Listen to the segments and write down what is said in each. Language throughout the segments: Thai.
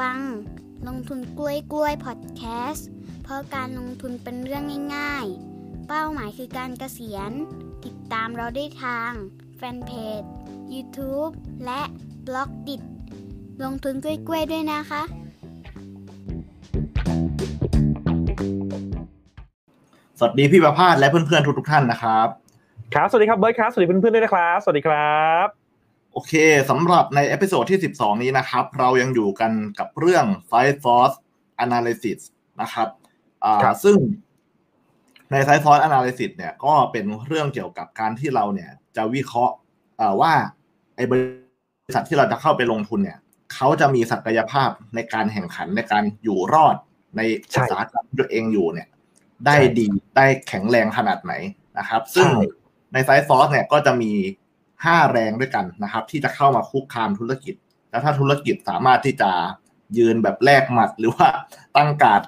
ฟัง ลงทุนกล้วยกล้วยพอดแคสต์ เพราะการลงทุนเป็นเรื่องง่าย ๆ เป้าหมายคือการเกษียณ ติดตามเราได้ทาง แฟนเพจ YouTube และ Blockdit ลงทุนกล้วยกล้วยด้วยนะคะ สวัสดีพี่ประภาสและเพื่อนๆทุกๆท่านนะครับ ครับ สวัสดีครับเบิร์ดครับ สวัสดีเพื่อนๆด้วยนะครับ สวัสดีครับ โอเคสำหรับใน episode ที่ 12 นี้นะครับ เรายังอยู่กันกับเรื่อง Five Force Analysis นะครับอ่าซึ่งใน Five Force Analysis เนี่ยก็เป็นเรื่องเกี่ยวกับการที่เราเนี่ยจะวิเคราะห์อ่าว่าไอ้บริษัทที่เราจะเข้าไปลงทุนเนี่ยเขาจะมีศักยภาพในการแข่งขันในการอยู่รอดในอุตสาหกรรมที่ตัวเองอยู่เนี่ย ได้ดีได้แข็งแรงขนาดไหนนะครับ ซึ่งในไซส์ฟอสเนี่ยก็จะมี 5 แรงด้วยกันนะครับ ที่จะเข้ามาคุกคามธุรกิจ แล้วถ้าธุรกิจสามารถที่จะยืนแบบแลกหมัดหรือว่าตั้งการด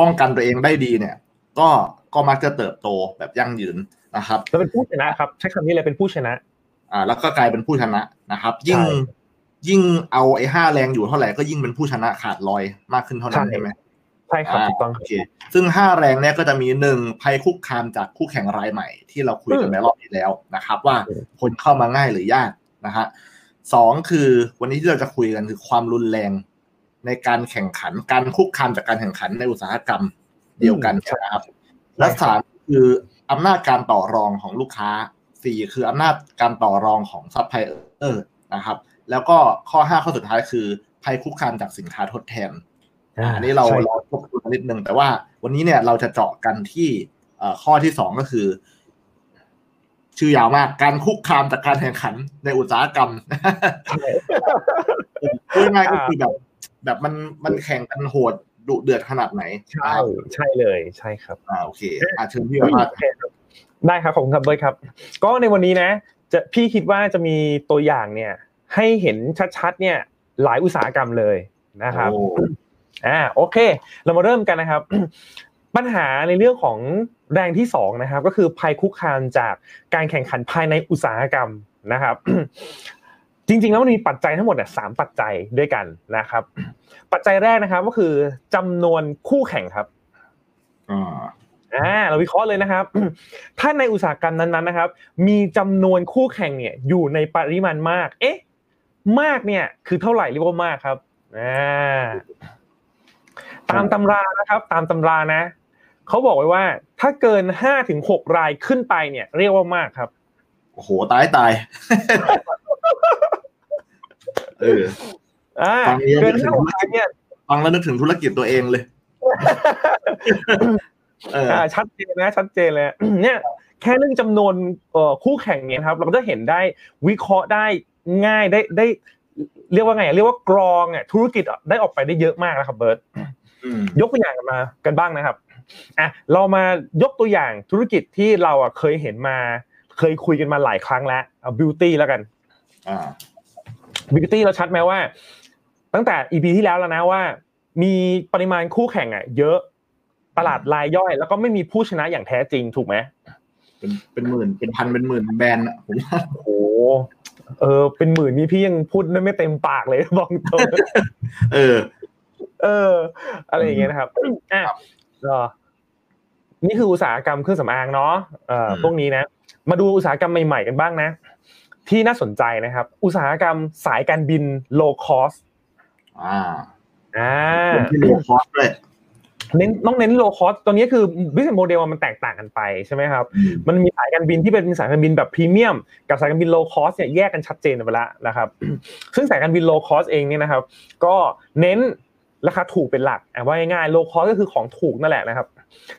ป้องกันตัวเองได้ดีเนี่ย ก็ก็มักจะเติบโตแบบยั่งยืนนะครับเราเป็นผู้ชนะครับ ใช้คำนี้เลยเป็นผู้ชนะ อ่า แล้วก็กลายเป็นผู้ชนะนะครับ ยิ่งใช่ยิ่งเอาไอ้ห้าแรงอยู่เท่าไหร่ก็ยิ่งเป็นผู้ชนะขาดลอยมากขึ้นเท่านั้นใช่ใช่ไหม ใช่ครับถูกต้องโอเคซึ่งห้าแรงเนี่ยก็จะมีหนึ่งภัยคุกคามจากคู่แข่งรายใหม่ ที่เราคุยกันไปรอบที่แล้วนะครับ ว่าอืมคนเข้ามาง่ายหรือยากนะฮะสองคือวันนี้ที่เราจะคุยกันคือความรุนแรงในการแข่งขันการคุกคามจากการแข่งขันในอุตสาหกรรมเดียวกันนะครับ และสามคืออำนาจการต่อรองของลูกค้าสี่คืออำนาจการต่อรองของซัพพลายเออร์นะครับ แล้วก็ข้อห้าข้อสุดท้ายคือภัยคุกคามจากสินค้าทดแทน อันนี้เราใช่เราทบทวนนิดนึงแต่ว่าวันนี้เนี่ยเราจะเจาะกันที่เอ่อข้อที่สองก็คือ ชื่อยาวมากการคุกคามจากการแข่งขันในอุตสาหกรรมพูดง่ายๆก็คือแบบแบบมันมันแข่งกันโหดดุเดือดขนาดไหน ใช่ใช่เลยใช่ครับอ่าโอเคอ่าเชิญพี่ประภาสได้ครับขอบคุณครับเบิร์ดครับ ก็ในวันนี้นะ จะพี่คิดว่าจะมีตัวอย่างเนี่ย ให้เห็นชัดๆเนี่ย หลายอุตสาหกรรมเลยนะครับโอ้อ่าโอเค เรามาเริ่มกันนะครับ ปัญหาในเรื่องของแรงที่สองนะครับก็คือภัยคุกคามจากการแข่งขันภายในอุตสาหกรรมนะครับ จริงๆแล้วมันมีปัจจัยทั้งหมดเนี่ยสามปัจจัยด้วยกันนะครับ ปัจจัยแรกนะครับก็คือจำนวนคู่แข่งครับอ่าอ่าเราวิเคราะห์เลยนะครับ ถ้าในอุตสาหกรรมนั้นๆนะครับ มีจำนวนคู่แข่งเนี่ยอยู่ในปริมาณมาก เอ๊ะ มากเนี่ย คือเท่าไหร่เรียกว่ามากครับอ่า ตามตำรานะครับ ตามตำรานะเขาบอกไว้ว่า ถ้าเกินห้าถึงหกรายขึ้นไปเนี่ย เรียกว่ามากครับโอ้โหตายตายเอออ่าฟังเยอะเกินนึกถึห้างหกรายเนี่ยฟังแล้วนึกถึงธุรกิจตัวเองเลยเอออ่าชัดเจนนะชัดเจนเลยเนี่ยแค่เรื่องจำนวนเอ่อคู่แข่งเนี่ยครับ เราก็จะเห็นได้วิเคราะห์ได้ง่ายได้ได้ เรียกว่าไงอะเรียกว่ากรองอะธุรกิจอะได้ออกไปได้เยอะมากนะครับเบิร์ตอืม ยกตัวอย่างกันมากันบ้างนะครับอะเรามายกตัวอย่างธุรกิจที่เราอะเคยเห็นมา เคยคุยกันมาหลายครั้งแล้วเอาบิวตี้แล้วกันอ่าบิวตี้เราชัดไหมว่า ตั้งแต่ EP ที่แล้วแล้วนะว่า มีปริมาณคู่แข่งอะ เยอะตลาดรายย่อย แล้วก็ไม่มีผู้ชนะอย่างแท้จริงถูกไหมเป็นเป็นหมื่นเป็นพันเป็นหมื่นแบรนด์อะผมว่าโอ้โหเออ เป็นหมื่นนี่พี่ยังพูดได้ไม่เต็มปากเลยบอกตรงเออ เออ อะไรอย่างเงี้ยนะครับอะครับก็นี่คืออุตสาหกรรมเครื่องสำอางเนาะเอ่ออมพวกนี้นะ มาดูอุตสาหกรรมใหม่ๆกันบ้างนะ ที่น่าสนใจนะครับ อุตสาหกรรมสายการบิน low cost อ่าอ่าเป็นที่ low cost ด้วยเน้นต้องเน้น low cost ตัวนี้คือ business model มันแตกต่างกันไปใช่ไหมครับอืมมันมีสายการบินที่เป็นสายการบินแบบพรีเมียม กับสายการบิน low cost เนี่ยแยกกันชัดเจนไปแล้วนะครับ ซึ่งสายการบิน low cost เองเนี่ยนะครับ ก็เน้น ราคาถูกเป็นหลักอะว่าง่ายๆ low cost ก็คือของถูกนั่นแหละนะครับ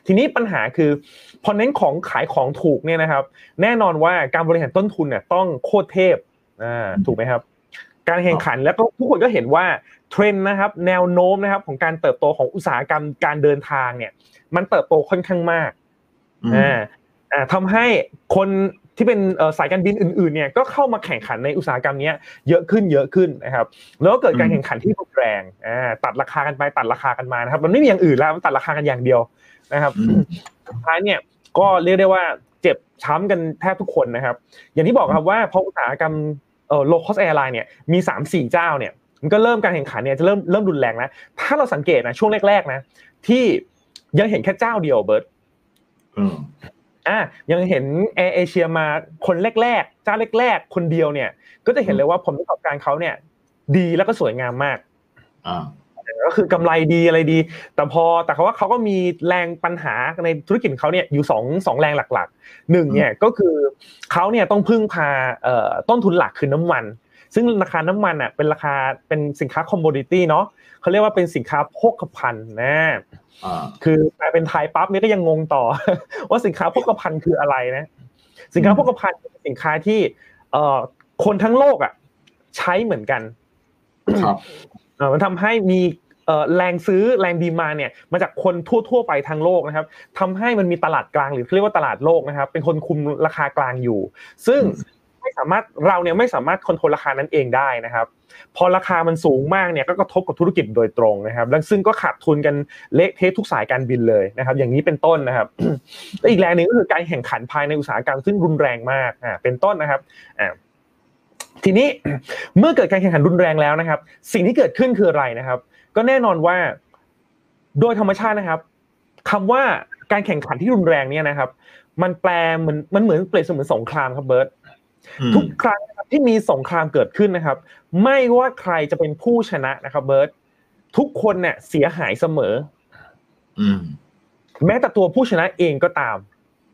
ทีนี้ปัญหาคือพอเน้นของขายของถูกเนี่ยนะครับ แน่นอนว่าการบริหารต้นทุนเนี่ยต้องโคตรเทพอ่าถูกไหมครับ การแข่งขันแล้วก็ทุกคนก็เห็นว่าเทรนด์นะครับ แนวโน้มนะครับ ของการเติบโตของอุตสาหกรรมการเดินทางเนี่ย มันเติบโตค่อนข้างมากอืมอ่าอ่าทำให้คน ที่เป็นเอ่อสายการบินอื่นๆเนี่ยก็เข้ามาแข่งขันในอุตสาหกรรมเนี้ยเยอะขึ้นเยอะขึ้นนะครับแล้วก็เกิดการแข่งขันที่รุนแรงอ่าตัดราคากันไปตัดราคากันมานะครับมันไม่มีอย่างอื่นแล้วมันตัดราคากันอย่างเดียวนะครับอืมสุดท้ายเนี่ยก็เรียกได้ว่าเจ็บช้ำกันแทบทุกคนนะครับ อย่างที่บอกครับว่าพออุตสาหกรรมเอ่อ low cost airline เนี่ยมีสามสี่เจ้าเนี่ยมันก็เริ่มการแข่งขันเนี่ยจะเริ่มเริ่มรุนแรงแล้วถ้าเราสังเกตนะช่วงแรกๆนะ ที่ยังเห็นแค่เจ้าเดียวเบิร์ต อ่ายังเห็นแอร์เอเชียมาคนแรกๆเจ้าแรกๆคนเดียวเนี่ย ก็จะเห็นเลยว่าผลประกอบการเขาเนี่ย ดีแล้วก็สวยงามมากอ่าก็คือกำไรดีอะไรดี แต่พอแต่เขาว่าเขาก็มีแรงปัญหาในธุรกิจเขาเนี่ยอยู่สองสองแรงหลักๆหนึ่งเนี่ยก็คือเขาเนี่ยต้องพึ่งพาต้นทุนหลักคือน้ำมัน ซึ่งราคาน้ำมันอะเป็นราคาเป็นสินค้าคอมมูดิตี้เนาะเขาเรียกว่าเป็นสินค้าโภคภัณฑ์นะคือแปลเป็นไทยปั๊บเนี่ยก็ยังงงต่อ ว่าสินค้าโภคภัณฑ์คืออะไรนะ สินค้าโภคภัณฑ์เป็นสินค้าที่เอ่อคนทั้งโลกอะใช้เหมือนกันครับมันทำให้มีแรงซื้อแรงดีมาเนี่ยมาจากคนทั่ว ๆ ไปทางโลกนะครับทำให้มันมีตลาดกลางหรือเรียกว่าตลาดโลกนะครับ เป็นคนคุมราคากลางอยู่ ซึ่ง ไม่สามารถเราเนี่ยไม่สามารถคอนโทรลราคานั้นเองได้นะครับ พอราคามันสูงมากเนี่ยก็กระทบกับธุรกิจโดยตรงนะครับและซึ่งก็ขาดทุนกันเละเทะทุกสายการบินเลยนะครับ อย่างนี้เป็นต้นนะครับและอีกแรงหนึ่งก็คือการแข่งขันภายในอุตสาหกรรมซึ่งรุนแรงมากอ่าเป็นต้นนะครับอ่าทีนี้เมื่อเกิดการแข่งขันรุนแรงแล้วนะครับ สิ่งที่เกิดขึ้นคืออะไรนะครับ ก็แน่นอนว่าโดยธรรมชาตินะครับคำว่าการแข่งขันที่รุนแรงเนี่ยนะครับ มันแปลเหมือนมันเหมือนเปรียบเสมือนสงครามครับเบิร์ต ทุกครั้งที่มีสงครามเกิดขึ้นนะครับ ไม่ว่าใครจะเป็นผู้ชนะนะครับ เบิร์ตทุกคนเนี่ยเสียหายเสมอ อืม แม้แต่ตัวผู้ชนะเองก็ตาม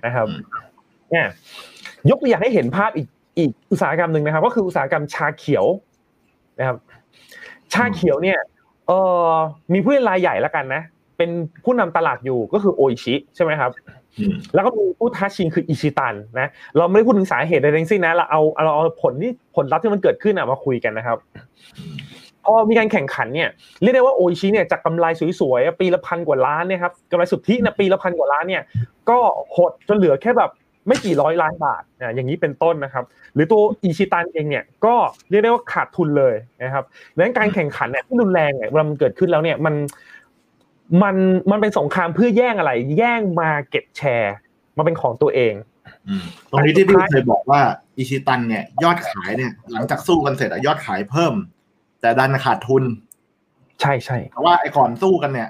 นะครับเนี่ยยกตัวอย่างให้เห็นภาพอีกอีกอุตสาหกรรมหนึ่งนะครับ ก็คืออุตสาหกรรมชาเขียวนะครับ ชาเขียวเนี่ย เออมีผู้เล่นรายใหญ่แล้วกันนะเป็นผู้นำตลาดอยู่ก็คือโออิชิใช่ไหมครับ แล้วก็มีผู้ท้าชิงคืออิชิตันนะเราไม่ได้พูดถึงสาเหตุใดทั้งสิ้นนะเราเอาเราเอาผลที่ผลลัพธ์ที่มันเกิดขึ้นมาคุยกันนะครับพอมีการแข่งขันเนี่ยเรียกได้ว่าโออิชิเนี่ยจากกำไรสวยๆปีละพันกว่าล้านเนี่ยครับกำไรสุทธินะปีละพันกว่าล้านเนี่ย ก็หดจนเหลือแค่แบบไม่กี่ร้อยล้านบาทอ่าอย่างนี้เป็นต้นนะครับ หรือตัวอิชิตันเองเนี่ยก็เรียกได้ว่าขาดทุนเลยนะครับดังนั้นการแข่งขันเนี่ยที่รุนแรงเนี่ยเวลามันเกิดขึ้นแล้วเนี่ยมัน มันมันเป็นสงครามเพื่อแย่งอะไร แย่งมาเก็ตแชร์มาเป็นของตัวเองตรงนี้ที่พี่เคยบอกว่าอิชิตันเนี่ย ยอดขายเนี่ย หลังจากสู้กันเสร็จอะยอดขายเพิ่ม แต่ดันขาดทุน ใช่ใช่แต่ว่าไอ้ก่อนสู้กันเนี่ย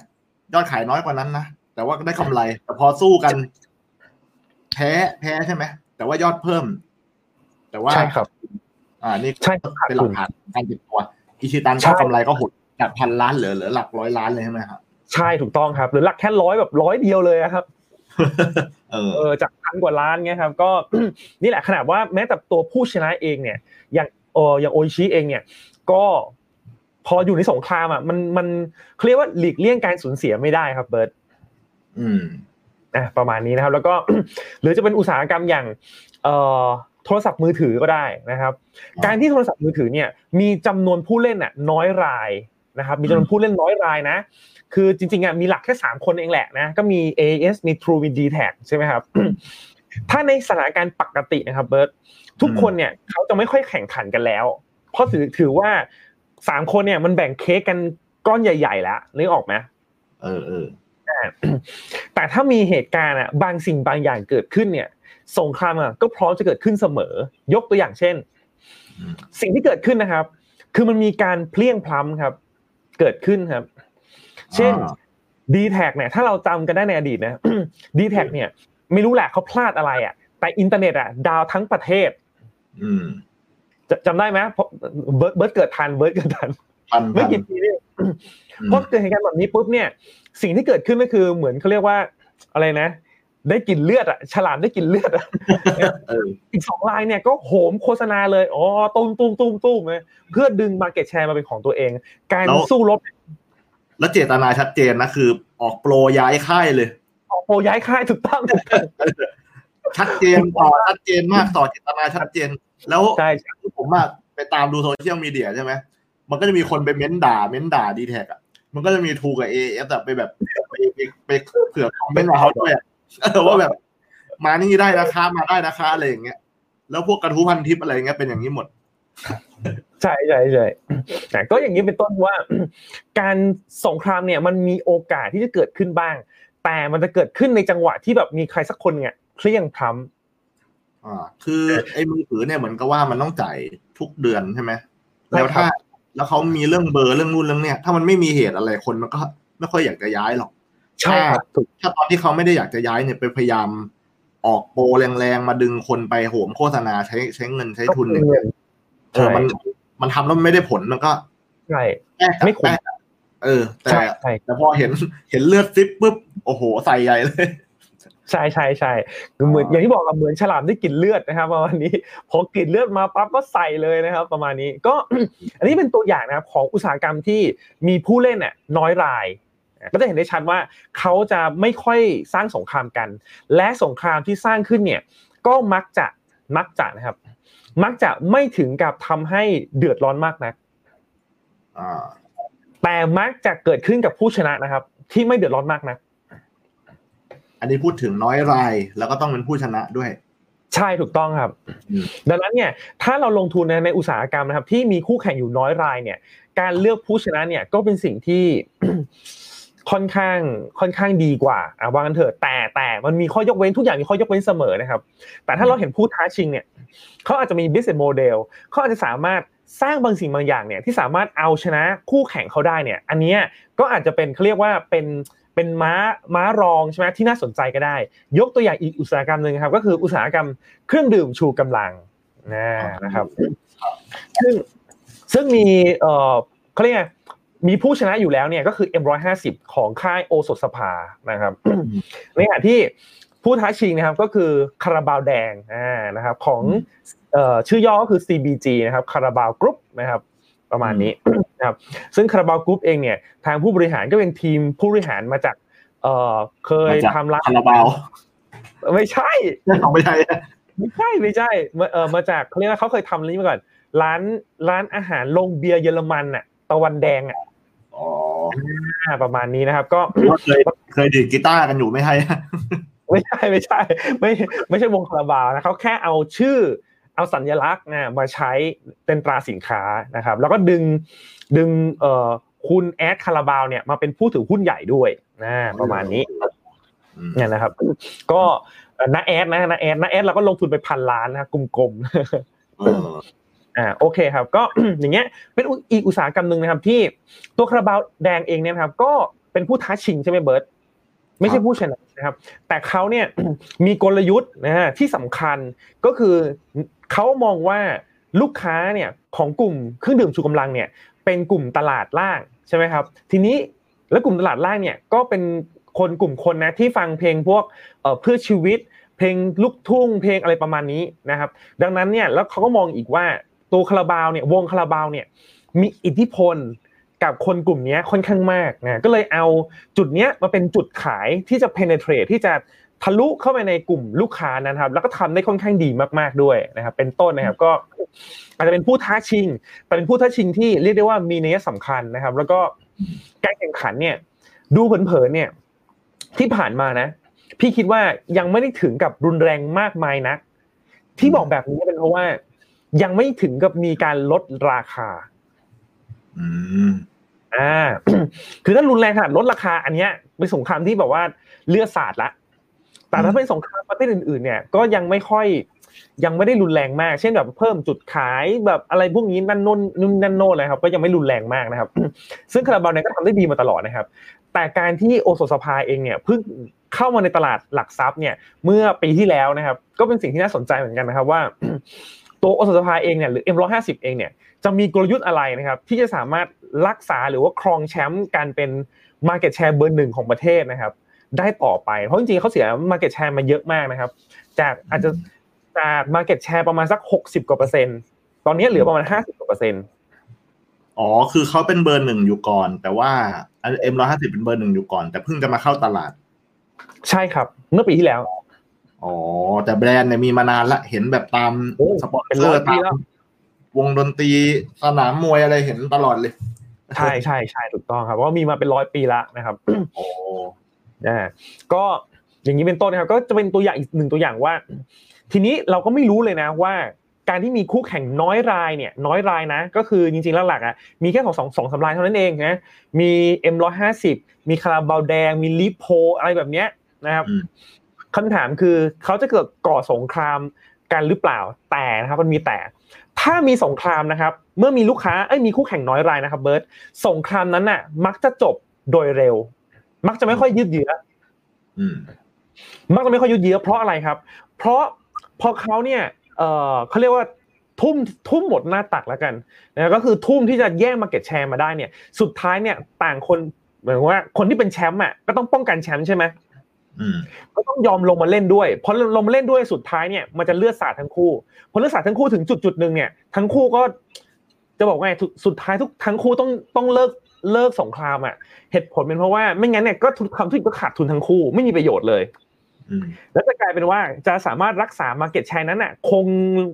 ยอดขายน้อยกว่านั้นนะแต่ว่าได้กำไร แต่พอสู้กัน แพ้แพ้ใช่ไหมแต่ว่ายอดเพิ่ม แต่ว่าใช่ครับ อ่านี่ใช่เป็นหลักฐานการติดตัวอิชิตันก็กำไรก็หดจากพันล้านเหลือเหลือหลักร้อยล้านเลยใช่ไหมครับ ใช่ถูกต้องครับ หรือหลักแค่ร้อยแบบร้อยเดียวเลยครับเออจากพันกว่าล้านเงี้ยครับ ก็นี่แหละขนาดว่าแม้แต่ตัวผู้ชนะเองเนี่ย อย่างเอออย่างโอชิเองเนี่ย ก็พออยู่ในสงครามอะมันมันเขาเรียกว่าหลีกเลี่ยงการสูญเสียไม่ได้ครับ เบิร์ตอืมนะประมาณนี้นะครับ แล้วก็หรือจะเป็นอุตสาหกรรมอย่าง เอ่อโทรศัพท์มือถือก็ได้นะครับ การที่โทรศัพท์มือถือเนี่ย มีจำนวนผู้เล่นอะ น้อยราย นะครับมีจำนวนผู้เล่นน้อยรายนะ คือจริงๆอะมีหลักแค่สามคนเองแหละนะ ก็มี AS มี True มี d t a c ใช่ไหมครับ ถ้าในสถานการณ์ปกตินะครับเบิร์ตทุกคนเนี่ยเขาจะไม่ค่อยแข่งขันกันแล้ว เพราะถือถือว่าสามคนเนี่ยมันแบ่งเค้กกันก้อนใหญ่ๆแล้วนึกออกไหมเออเออแต่ถ้ามีเหตุการณ์อะบางสิ่งบางอย่างเกิดขึ้นเนี่ย สงครามอะก็พร้อมจะเกิดขึ้นเสมอ ยกตัวอย่างเช่น สิ่งที่เกิดขึ้นนะครับ คือมันมีการเพลี่ยงพล้ำครับ เกิดขึ้นครับ เช่นดีแทคเนี่ยถ้าเราจำกันได้ในอดีตนะดีแทคเนี่ย ไม่รู้แหละเขาพลาดอะไรอะ แต่อินเทอร์เน็ตอะ down ทั้งประเทศอืมจำได้ไหมเพราะเบิร์ดเบิร์ดเกิดทันเบิร์ดเกิดทันไม่กี่ปีนี่พอเกิดเหตุการณ์แบบนี้ปุ๊บเนี่ย สิ่งที่เกิดขึ้นก็คือเหมือนเขาเรียกว่าอะไรนะ ได้กลิ่นเลือดอะฉลามได้กลิ่นเลือดอะอีกสองรายเนี่ยก็โหมโฆษณาเลยอ๋อตุ้มตุ้มตุ้มตุ้มเลยเพื่อดึง market share มาเป็นของตัวเอง การสู้รบ แล้วเจตนาชัดเจนนะคือ ออกโปรย้ายค่ายเลย ออกโปรย้ายค่ายถูกต้องชัดเจนต่อชัดเจนมากต่อเจตนาชัดเจน แล้วใช่ผมมากไปตามดูโซเชียลมีเดียใช่ไหมมันก็จะมีคนไปเม้นด่าเม้นด่าดีแทคอะมันก็จะมีทรูกับ AIS แบบไปแบบไปไปเผื่อคอมเมนต์มาเขาด้วย ว่าแบบ มานี่ได้นะคะมาได้นะคะอะไรอย่างเงี้ยแล้วพวกกระทู้พันทิปอะไรเงี้ยเป็นอย่างนี้หมด ใช่ใช่ใช่แต่ก็อย่างนี้เป็นต้นว่า การสงครามเนี่ย มันมีโอกาสที่จะเกิดขึ้นบ้าง แต่มันจะเกิดขึ้นในจังหวะที่แบบมีใครสักคนเนี่ยเคลี่ยงพร้ำอ่า คือไอ้มือถือเนี่ยเหมือนกับว่ามันต้องจ่ายทุกเดือนใช่ไหมแล้วถ้า แล้วเขามีเรื่องเบอร์เรื่องนู่นเรื่องเนี้ยถ้ามันไม่มีเหตุอะไรคนมันก็ไม่ค่อยอยากจะย้ายหรอก ใช่ครับถูกถ้าตอนที่เขาไม่ได้อยากจะย้ายเนี่ยไปพยายามออกโปรแรงๆ มาดึงคนไปโหมโฆษณาใช้ใช้เงินใช้ทุนเนี่ยเงินเออมันมันทำแล้วมันไม่ได้ผลมันก็ใช่แก้กับไม่คุ้มแก้กับเออ แต่ใช่ใช่แต่พอเห็นเห็นเลือดซิปปุ๊บโอ้โหใส่ใหญ่เลยใช่ใช่ใช่คือเหมือนอย่างที่บอกครับเหมือนฉลามได้กลิ่นเลือดนะครับประมาณนี้พอกลิ่นเลือดมาปั๊บก็ใส่เลยนะครับ ประมาณนี้ก็อันนี้เป็นตัวอย่างนะครับของอุตสาหกรรมที่มีผู้เล่นเนี่ยน้อยราย ก็จะเห็นได้ชัดว่าเขาจะไม่ค่อยสร้างสงครามกัน และสงครามที่สร้างขึ้นเนี่ยก็มักจะมักจะนะครับ มักจะไม่ถึงกับทำให้เดือดร้อนมากนักอ่าแต่มักจะเกิดขึ้นกับผู้ชนะนะครับ ที่ไม่เดือดร้อนมากนัก อันนี้พูดถึงน้อยรายแล้วก็ต้องเป็นผู้ชนะด้วยใช่ถูกต้องครับอืมดังนั้นเนี่ยถ้าเราลงทุนในในอุตสาหกรรมนะครับ ที่มีคู่แข่งอยู่น้อยรายเนี่ย การเลือกผู้ชนะเนี่ยก็เป็นสิ่งที่ ค่อนข้างค่อนข้างดีกว่าอะว่ากันเถอะแต่แต่มันมีข้อยกเว้นทุกอย่างมีข้อยกเว้นเสมอนะครับ แต่ถ้าเราเห็นผู้ท้าชิงเนี่ยเขาอาจจะมี business model เขาอาจจะสามารถสร้างบางสิ่งบางอย่างเนี่ยที่สามารถเอาชนะคู่แข่งเขาได้เนี่ย อันนี้ก็อาจจะเป็นเขาเรียกว่าเป็นเป็นม้าม้ารองใช่ไหมที่น่าสนใจก็ได้ ยกตัวอย่างอีกอุตสาหกรรมหนึ่งครับ ก็คืออุตสาหกรรมเครื่องดื่มชูกำลังนะนะครับ ซึ่งซึ่งมีเอ่อเขาเรียกไง มีผู้ชนะอยู่แล้วเนี่ยก็คือ M150 ของค่ายโอสถสภานะครับในขณะที่ผู้ท้าชิงนะครับก็คือคาราบาวแดงอ่านะครับของเอ่อชื่อย่อก็คือ CBG นะครับคาราบาวกรุ๊ปนะครับประมาณนี้นะครับซึ่งคาราบาวกรุ๊ปเองเนี่ยทางผู้บริหารก็เป็นทีมผู้บริหารมาจากเอ่อเคยมาจากทำร้านคาราบาวไม่ใช่ไม่ใช่ไม่ใช่ไม่ใช่มาเออมาจากเขาเรียกว่าเขาเคยทำนี้มาก่อน ร้านร้านอาหารโรงเบียร์เยอรมันน่ะตะวันแดงอะ อ๋ออ่าประมาณนี้นะครับ ก็เคยเคยดีดกีตาร์กันอยู่ไม่ใช่ไม่ใช่ไม่ใช่ ไม่ไม่ใช่วงคาราบาวนะเขาแค่เอาชื่อเอาสัญลักษณ์นะมาใช้เป็นตราสินค้านะครับ แล้วก็ดึงดึงเอ่อคุณแอดคาราบาวเนี่ยมาเป็นผู้ถือหุ้นใหญ่ด้วยนะประมาณนี้อืมเนี่ยนะครับ ก็เอ่อน้าแอดนะน้าแอดน้าแอดเราก็ลงทุนไปพันล้านนะครับกลมๆเอออ่าโอเคครับ ก็อย่างเงี้ยเป็นอีกอุตสาหกรรมหนึ่งนะครับ ที่ตัวคาราบาวแดงเองเนี่ยนะครับ ก็เป็นผู้ท้าชิงใช่ไหมเบิร์ตไม่ใช่ผู้ชนะนะครับ แต่เขาเนี่ยมีกลยุทธ์นะฮะที่สำคัญก็คือเขามองว่าลูกค้าเนี่ยของกลุ่มเครื่องดื่มชูกำลังเนี่ย เป็นกลุ่มตลาดล่างใช่ไหมครับ ทีนี้แล้วกลุ่มตลาดล่างเนี่ยก็เป็นคนกลุ่มคนนะที่ฟังเพลงพวกเอ่อเพื่อชีวิต เพลงลูกทุ่งเพลงอะไรประมาณนี้นะครับ ดังนั้นเนี่ยแล้วเขาก็มองอีกว่า ตัวคาราบาวเนี่ยวงคาราบาวเนี่ยมีอิทธิพลกับคนกลุ่มนี้ค่อนข้างมากนะก็เลยเอาจุดเนี้ยมาเป็นจุดขายที่จะ penetrate ที่จะทะลุเข้าไปในกลุ่มลูกค้านะครับ แล้วก็ทำได้ค่อนข้างดีมาก ๆด้วยนะครับ เป็นต้นนะครับก็อาจจะเป็นผู้ท้าชิง แต่เป็นผู้ท้าชิงที่เรียกได้ว่ามีนัยสำคัญนะครับ แล้วก็การแข่งขันเนี่ย ดูเผินๆเนี่ย ที่ผ่านมานะ พี่คิดว่ายังไม่ได้ถึงกับรุนแรงมากมายนะที่บอกแบบนี้เป็นเพราะว่า ยังไม่ถึงกับมีการลดราคาอืมอ่า คือถ้ารุนแรงขนาดลดราคา อันเนี้ยเป็นสงครามที่แบบว่าเลือดสาดละ แต่ถ้าเป็นสงครามประเทศอื่น ๆ เนี่ย ก็ยังไม่ค่อย ยังไม่ได้รุนแรงมาก เช่นแบบเพิ่มจุดขายแบบอะไรพวกนี้นั่นโน่นนู่นนั่นโน่นเลยครับ ก็ยังไม่รุนแรงมากนะครับ ซึ่งคาราบาวเนี่ยก็ทำได้ดีมาตลอดนะครับ แต่การที่โอโซสภาเองเนี่ยเพิ่งเข้ามาในตลาดหลักทรัพย์เนี่ย เมื่อปีที่แล้วนะครับ ก็เป็นสิ่งที่น่าสนใจเหมือนกันนะครับว่า ตัวโอโซสภาเองเนี่ยหรือ M150 เองเนี่ยจะมีกลยุทธ์อะไรนะครับที่จะสามารถรักษาหรือว่าครองแชมป์การเป็น Market Share เบอร์หนึ่งของประเทศนะครับได้ต่อไป เพราะจริงๆเขาเสีย Market Share มาเยอะมากนะครับ จากอาจจะจาก Market Share ประมาณสัก 60กว่าเปอร์เซ็นต์ตอนนี้เหลือประมาณ 50กว่าเปอร์เซ็นต์อ๋อ คือเขาเป็นเบอร์หนึ่งอยู่ก่อน แต่ว่าเอ็มร้อยห้าสิบเป็นเบอร์หนึ่งอยู่ก่อน แต่เพิ่งจะมาเข้าตลาด ใช่ครับ เมื่อปีที่แล้ว อ๋อ แต่แบรนด์เนี่ยมีมานานละ เห็นแบบตามโอ้สปอนเป็นเซร้ออยร์ปีตามแล้ววงดนตรีสนามมวยอะไรเห็นตลอดเลย ใช่ใช่ใช่ถูกต้องครับเพราะว่ามีมาเป็นร้อยปีละนะครับโอ้อ่าก็อย่างนี้เป็นต้นนะครับ ก็จะเป็นตัวอย่างอีกหนึ่งตัวอย่างว่า ทีนี้เราก็ไม่รู้เลยนะว่า การที่มีคู่แข่งน้อยรายเนี่ย น้อยรายนะ ก็คือจริงๆแล้วหลักๆอะมีแค่สองสองสองสามรายเท่านั้นเองนะมี M150 มีคาราบาวแดงมีลิโพอะไรแบบเนี้ยนะครับอืม คำถามคือเขาจะเกิดก่อสงครามกันหรือเปล่าแต่นะครับมันมีแต่ ถ้ามีสงครามนะครับ เมื่อมีลูกค้าเอ้ยมีคู่แข่งน้อยรายนะครับเบิร์ตสงครามนั้นน่ะ มักจะจบโดยเร็ว มักจะไม่ค่อยยืดเยื้ออืมมักจะไม่ค่อยยืดเยื้อเพราะอะไรครับ เพราะพอเขาเนี่ยเออเขาเรียกว่าทุ่มทุ่มหมดหน้าตักแล้วกันนะก็คือทุ่มที่จะแย่งมาเก็ตแชร์มาได้เนี่ย สุดท้ายเนี่ยต่างคนหมายว่าคนที่เป็นแชมป์อะก็ต้องป้องกันแชมป์ใช่ไหมอืม ก็ต้องยอมลงมาเล่นด้วยพอลงมาเล่นด้วยสุดท้ายเนี่ยมันจะเลือดสาดทั้งคู่พอเลือดสาดทั้งคู่ถึงจุดจุดหนึ่งเนี่ยทั้งคู่ก็จะบอกว่าไงสุดท้ายทุกทั้งคู่ต้องต้องเลิกเลิกสงครามอะเหตุผลเป็นเพราะว่าไม่งั้นเนี่ยก็ทุกความทุกก็ขาดทุนทั้งคู่ไม่มีประโยชน์เลยอืมแล้วจะกลายเป็นว่าจะสามารถรักษา Market Share นั้นน่ะ คง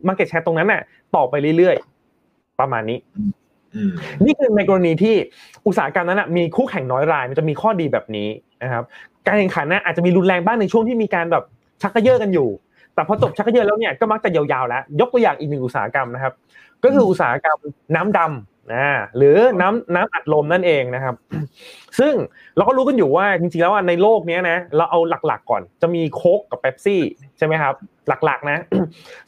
Market Share ตรงนั้นน่ะ ต่อไปเรื่อยๆ ประมาณนี้อืมนี่คือในกรณีที่อุตสาหกรรมนั้นน่ะมีคู่แข่งน้อยราย มันจะมีข้อดีแบบนี้นะครับ การแข่งขันน่ะอาจจะมีรุนแรงบ้างในช่วงที่มีการแบบชักกระเยาะกันอยู่ แต่พอจบชักกระเยาะแล้วเนี่ยก็มักจะยาวๆแล้ว ยกตัวอย่างอีกหนึ่งอุตสาหกรรมนะครับ ก็คืออุตสาหกรรมน้ำดำนะหรือน้ำน้ำอัดลมนั่นเองนะครับ ซึ่งเราก็รู้กันอยู่ว่าจริงๆแล้วในโลกนี้นะเราเอาหลักๆก่อนจะมีโค้กกับเป๊ปซี่ใช่ไหมครับ หลักๆนะ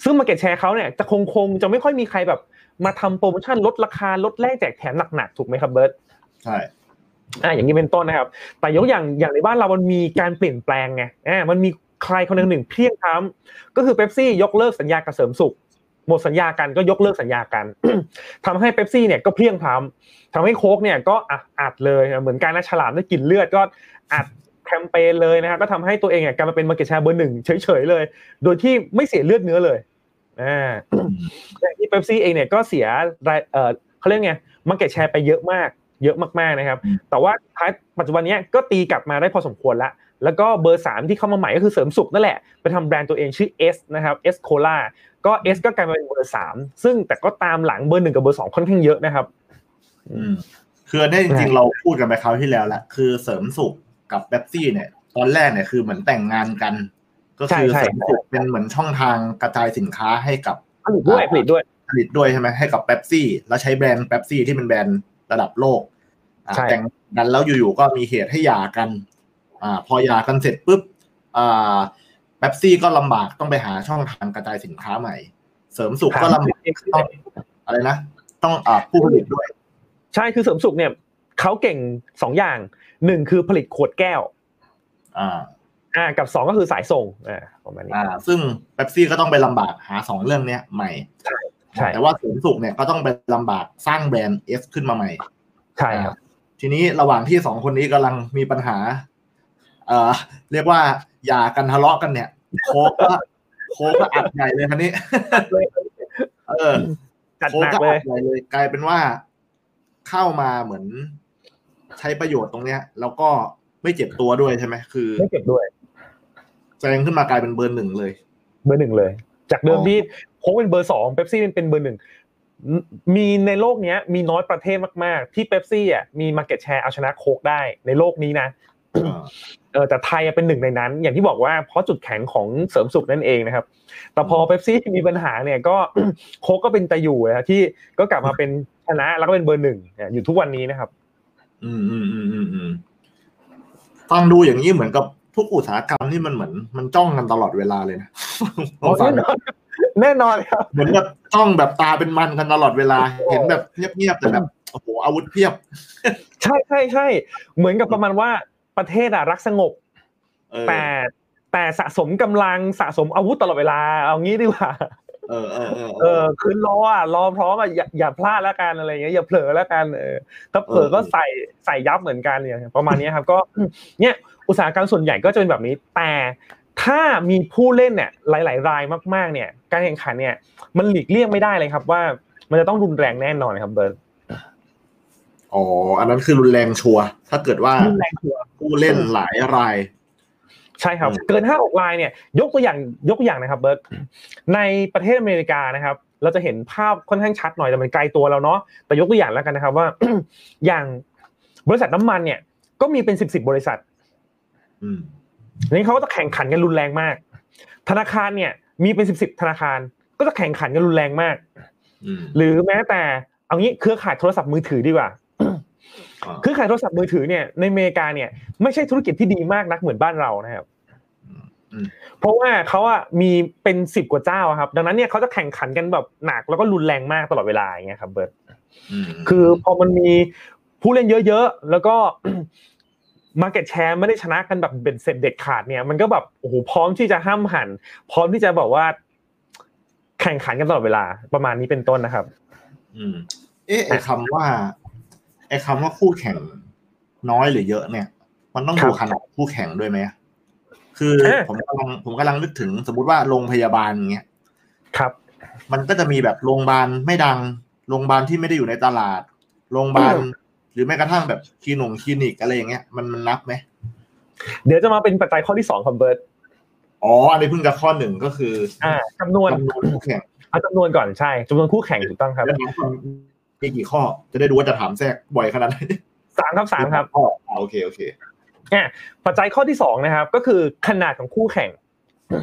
ซึ่ง market share เขาเนี่ยจะคงคงจะไม่ค่อยมีใครแบบมาทำโปรโมชั่นลดราคาลดแลกแจกแถมหนักๆถูกไหมครับเบิร์ดใช่ อ่าอย่างนี้เป็นต้นนะครับ แต่ยกอย่างอย่างในบ้านเรามันมีการเปลี่ยนแปลงไงอ่ามันมีใครคนหนึ่งหนึ่งเพลี่ยงพล้ำก็คือเป๊ปซี่ยกเลิกสัญญากับเสริมสุขหมดสัญญากันก็ยกเลิกสัญญากันทำให้เป๊ปซี่เนี่ยก็เพลี่ยงพล้ำทำให้โค้กเนี่ยก็อะอัดเลยเหมือนการนะฉลามได้กลิ่นเลือดก็อัดแคมเปญเลยนะครับก็ทำให้ตัวเองเนี่ยกลายมาเป็น market share เบอร์หนึ่งเฉยๆเลย โดยที่ไม่เสียเลือดเนื้อเลยอ่าแต่ที่เป๊ปซี่เองเนี่ยก็เสียรายเออเขาเรียกไง market share ไปเยอะมาก เยอะมากๆนะครับ แต่ว่าท้ายปัจจุบันนี้ก็ตีกลับมาได้พอสมควรละแล้วก็เบอร์สามที่เข้ามาใหม่ก็คือเสริมสุขนั่นแหละ ไปทำแบรนด์ตัวเองชื่อ S นะครับ S Cola ก็ S ก็กลายมาเป็นเบอร์สามซึ่งแต่ก็ตามหลังเบอร์หนึ่งกับเบอร์สองค่อนข้างเยอะนะครับอืมคืออันนี้จริงๆเราพูดกันไปคราวที่แล้วแหละคือเสริมสุขกับเป๊ปซี่เนี่ย ตอนแรกเนี่ยคือเหมือนแต่งงานกัน ก็คือใช่ใช่เสริมสุขเป็นเหมือนช่องทางกระจายสินค้าให้กับผลิตด้วยผลิตด้วยผลิตด้วยใช่ไหมให้กับเป๊ปซี่ แล้วใช้แบรนด์เป๊ปซี่ที่เป็นแบรนด์ระดับโลกอ่าใช่ แต่งกันแล้วอยู่ๆก็มีเหตุให้หย่ากันอ่าพอหย่ากันเสร็จปุ๊บอ่าเบปซี่ก็ลำบากต้องไปหาช่องทางกระจายสินค้าใหม่ เสริมสุขก็ลำบากต้องอะไรนะต้องอ่าผู้ผลิตด้วย ใช่คือเสริมสุขเนี่ยเขาเก่งสองอย่างหนึ่งคือผลิตขวดแก้ว อ่า อ่า กับสองก็คือสายส่งอ่าประมาณนี้อ่า ซึ่งเบปซี่ก็ต้องไปลำบากหาสองเรื่องเนี้ยใหม่ใช่แต่ว่าเสริมสุขเนี่ยก็ต้องไปลำบากสร้างแบรนด์เอสขึ้นมาใหม่ ใช่ครับ ทีนี้ระหว่างที่สองคนนี้กำลังมีปัญหา เอ่อ เรียกว่าหย่ากันทะเลาะกันเนี่ย โค้กก็โค้กก็อัดใหญ่เลยคันนี้เออจัดโค้หกนักก็เลอัยดใหญ่เลย กลายเป็นว่าเข้ามาเหมือนใช้ประโยชน์ตรงเนี้ย แล้วก็ไม่เจ็บตัวด้วยใช่ไหมคือไม่เก็บด้วยแซงขึ้นมากลายเป็นเบอร์หนึ่งเลย เบอร์หนึ่งเลย จากเดิมอ๋อที่โค้กเป็นเบอร์สองเป๊ปซี่เป็นเบอร์หนึ่ง มีในโลกเนี้ยมีน้อยประเทศมาก ๆ ที่เป๊ปซี่อะมีมาเก็ตแชร์เอาชนะโค้กได้ในโลกนี้นะเออเออแต่ไทยอะเป็นหนึ่งในนั้น อย่างที่บอกว่าเพราะจุดแข็งของเสริมสุขนั่นเองนะครับ แต่พอเป๊ปซี่มีปัญหาเนี่ยก็โค้กก็เป็นตะอยู่นะที่ก็กลับมาเป็นชนะแล้วก็เป็นเบอร์หนึ่งเนี่ยอยู่ทุกวันนี้นะครับ อืมอืมอืมอืมอืมฟังดูอย่างนี้เหมือนกับทุกอุตสาหกรรมที่มันเหมือน มันจ้องกันตลอดเวลาเลยนะอ๋อฟั แน่งนอนแน่นอนครับเหมือนแบบจ้องแบบตาเป็นมันกันตลอดเวลา เห็นแบบเงียบๆแต่แบบโอ้โหอาวุธเพียบ ใช่ใช่ใช่เหมือนกับประมาณว่าประเทศอะรักสงบเออแต่แต่สะสมกำลังสะสมอาวุธตลอดเวลา เอางี้ดีกว่าเออเออเออเออคือรออะรอพร้อมอะอย่าอย่าพลาดแล้วกันอะไรเงี้ยอย่าเผลอแล้วกันเออถ้าเผลอก็ใส่ใส่ยับเหมือนกันเนี่ยประมาณนี้ครับ ก็เนี่ยอุตสาหกรรมส่วนใหญ่ก็จะเป็นแบบนี้แต่ ถ้ามีผู้เล่นเนี่ยหลาย ๆ รายมาก ๆ เนี่ย การแข่งขันเนี่ย มันหลีกเลี่ยงไม่ได้เลยครับ ว่า มันจะต้องรุนแรงแน่นอนครับเบิร์ตอ๋อ อันนั้นคือรุนแรงชัวร์ถ้าเกิดว่ารุนแรงชัวร์ผู้เล่นหลายราย ใช่ครับอืมเกินห้าหกลายเนี่ย ยกตัวอย่างยกตัวอย่างนะครับ เบิร์ตในประเทศอเมริกานะครับ เราจะเห็นภาพค่อนข้างชัดหน่อยแต่มันไกลตัวเราเนาะแต่ยกตัวอย่างแล้วกันนะครับ ว่า อย่างบริษัทน้ำมันเนี่ย ก็มีเป็นสิบสิบบริษัท อืม นี่เขาก็จะแข่งขันกันรุนแรงมาก ธนาคารเนี่ยมีเป็นสิบสิบธนาคารก็จะแข่งขันกันรุนแรงมากอืมหรือแม้แต่เอางี้เครือข่ายโทรศัพท์มือถือดีกว่าอ่าเครือข่ายโทรศัพท์มือถือเนี่ยในอเมริกาเนี่ยไม่ใช่ธุรกิจที่ดีมากนักเหมือนบ้านเรานะครับเพราะว่าเขาอะมีเป็นสิบกว่าเจ้าครับ ดังนั้นเนี่ยเขาจะแข่งขันกันแบบหนักแล้วก็รุนแรงมากตลอดเวลาอย่างเงี้ยครับเบิร์ตคือพอมันมีผู้เล่นเยอะๆแล้วก็ มาเก็ตแชร์ไม่ได้ชนะกันแบบเบ็ดเสร็จเด็ดขาดเนี่ยมันก็แบบโอ้โหพร้อมที่จะห้ามหัน พร้อมที่จะบอกว่า แข่งขันกันตลอดเวลาประมาณนี้เป็นต้นนะครับ อืม เอ๊ะไอ้คำว่าไอ้คำว่าคู่แข่งน้อยหรือเยอะเนี่ย มันต้องดูขนาดคู่แข่งด้วยไหมคือผมกำลังผมกำลังนึกถึงสมมติว่าโรงพยาบาลอย่างเงี้ยครับ มันก็จะมีแบบโรงพยาบาลไม่ดังโรงพยาบาลที่ไม่ได้อยู่ในตลาดโรงพยาบาล หรือแม้กระทั่งแบบคลินิกคลินิกอะไรอย่างเงี้ยมันมันนับไหมเดี๋ยวจะมาเป็นปัจจัยข้อที่สองครับเบิร์ตอ๋ออันนี้เพิ่งจะข้อหนึ่งก็คืออ่าจำนวนจำนวนคู่แข่งเอาจำนวนก่อนใช่จำนวนคู่แข่งถูกต้องครับมีกี่ข้อจะได้ดูว่าจะถามแทรกบ่อยขนาดไหนสามครับสามครับอ๋อโอเคโอเคเนี่ยปัจจัยข้อที่สองนะครับ ก็คือขนาดของคู่แข่ง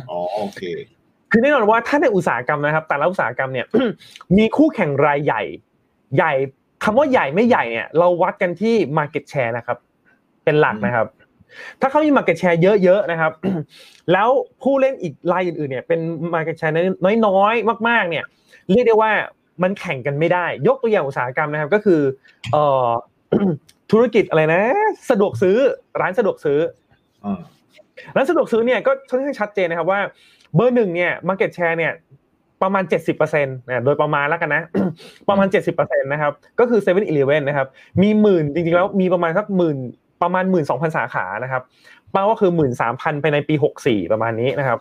อ๋อโอเค คือแน่นอนว่าถ้าในอุตสาหกรรมนะครับ แต่ละอุตสาหกรรมเนี่ยมีคู่แข่งรายใหญ่ ใหญ่ คำว่าใหญ่ไม่ใหญ่เนี่ย เราวัดกันที่ market share นะครับ เป็นหลักนะครับ ถ้าเขามี market share เยอะๆนะครับ แล้วผู้เล่นอีกรายอื่นๆเนี่ยเป็น market share น้อยๆมาก ๆ เนี่ย เรียกได้ว่ามันแข่งกันไม่ได้ ยกตัวอย่างอุตสาหกรรมนะครับ ก็คือเอ่อธุรกิจอะไรนะ สะดวกซื้อร้านสะดวกซื้อร้านสะดวกซื้อเนี่ยก็ค่อนข้างชัดเจนนะครับว่าเบอร์หนึ่งเนี่ย market share เนี่ย ประมาณ 70%นะโดยประมาณแล้วกันนะ ประมาณ 70%นะครับ ก็คือ7 e เ e ่ e อนะครับ มีหมื่นจริงๆแล้วมีประมาณสักหมื่นประมาณหมื่นสองพันสาขานะครับเป้าก็คือหมื่นสามพันไปในปีหกสี่ประมาณนี้นะครับ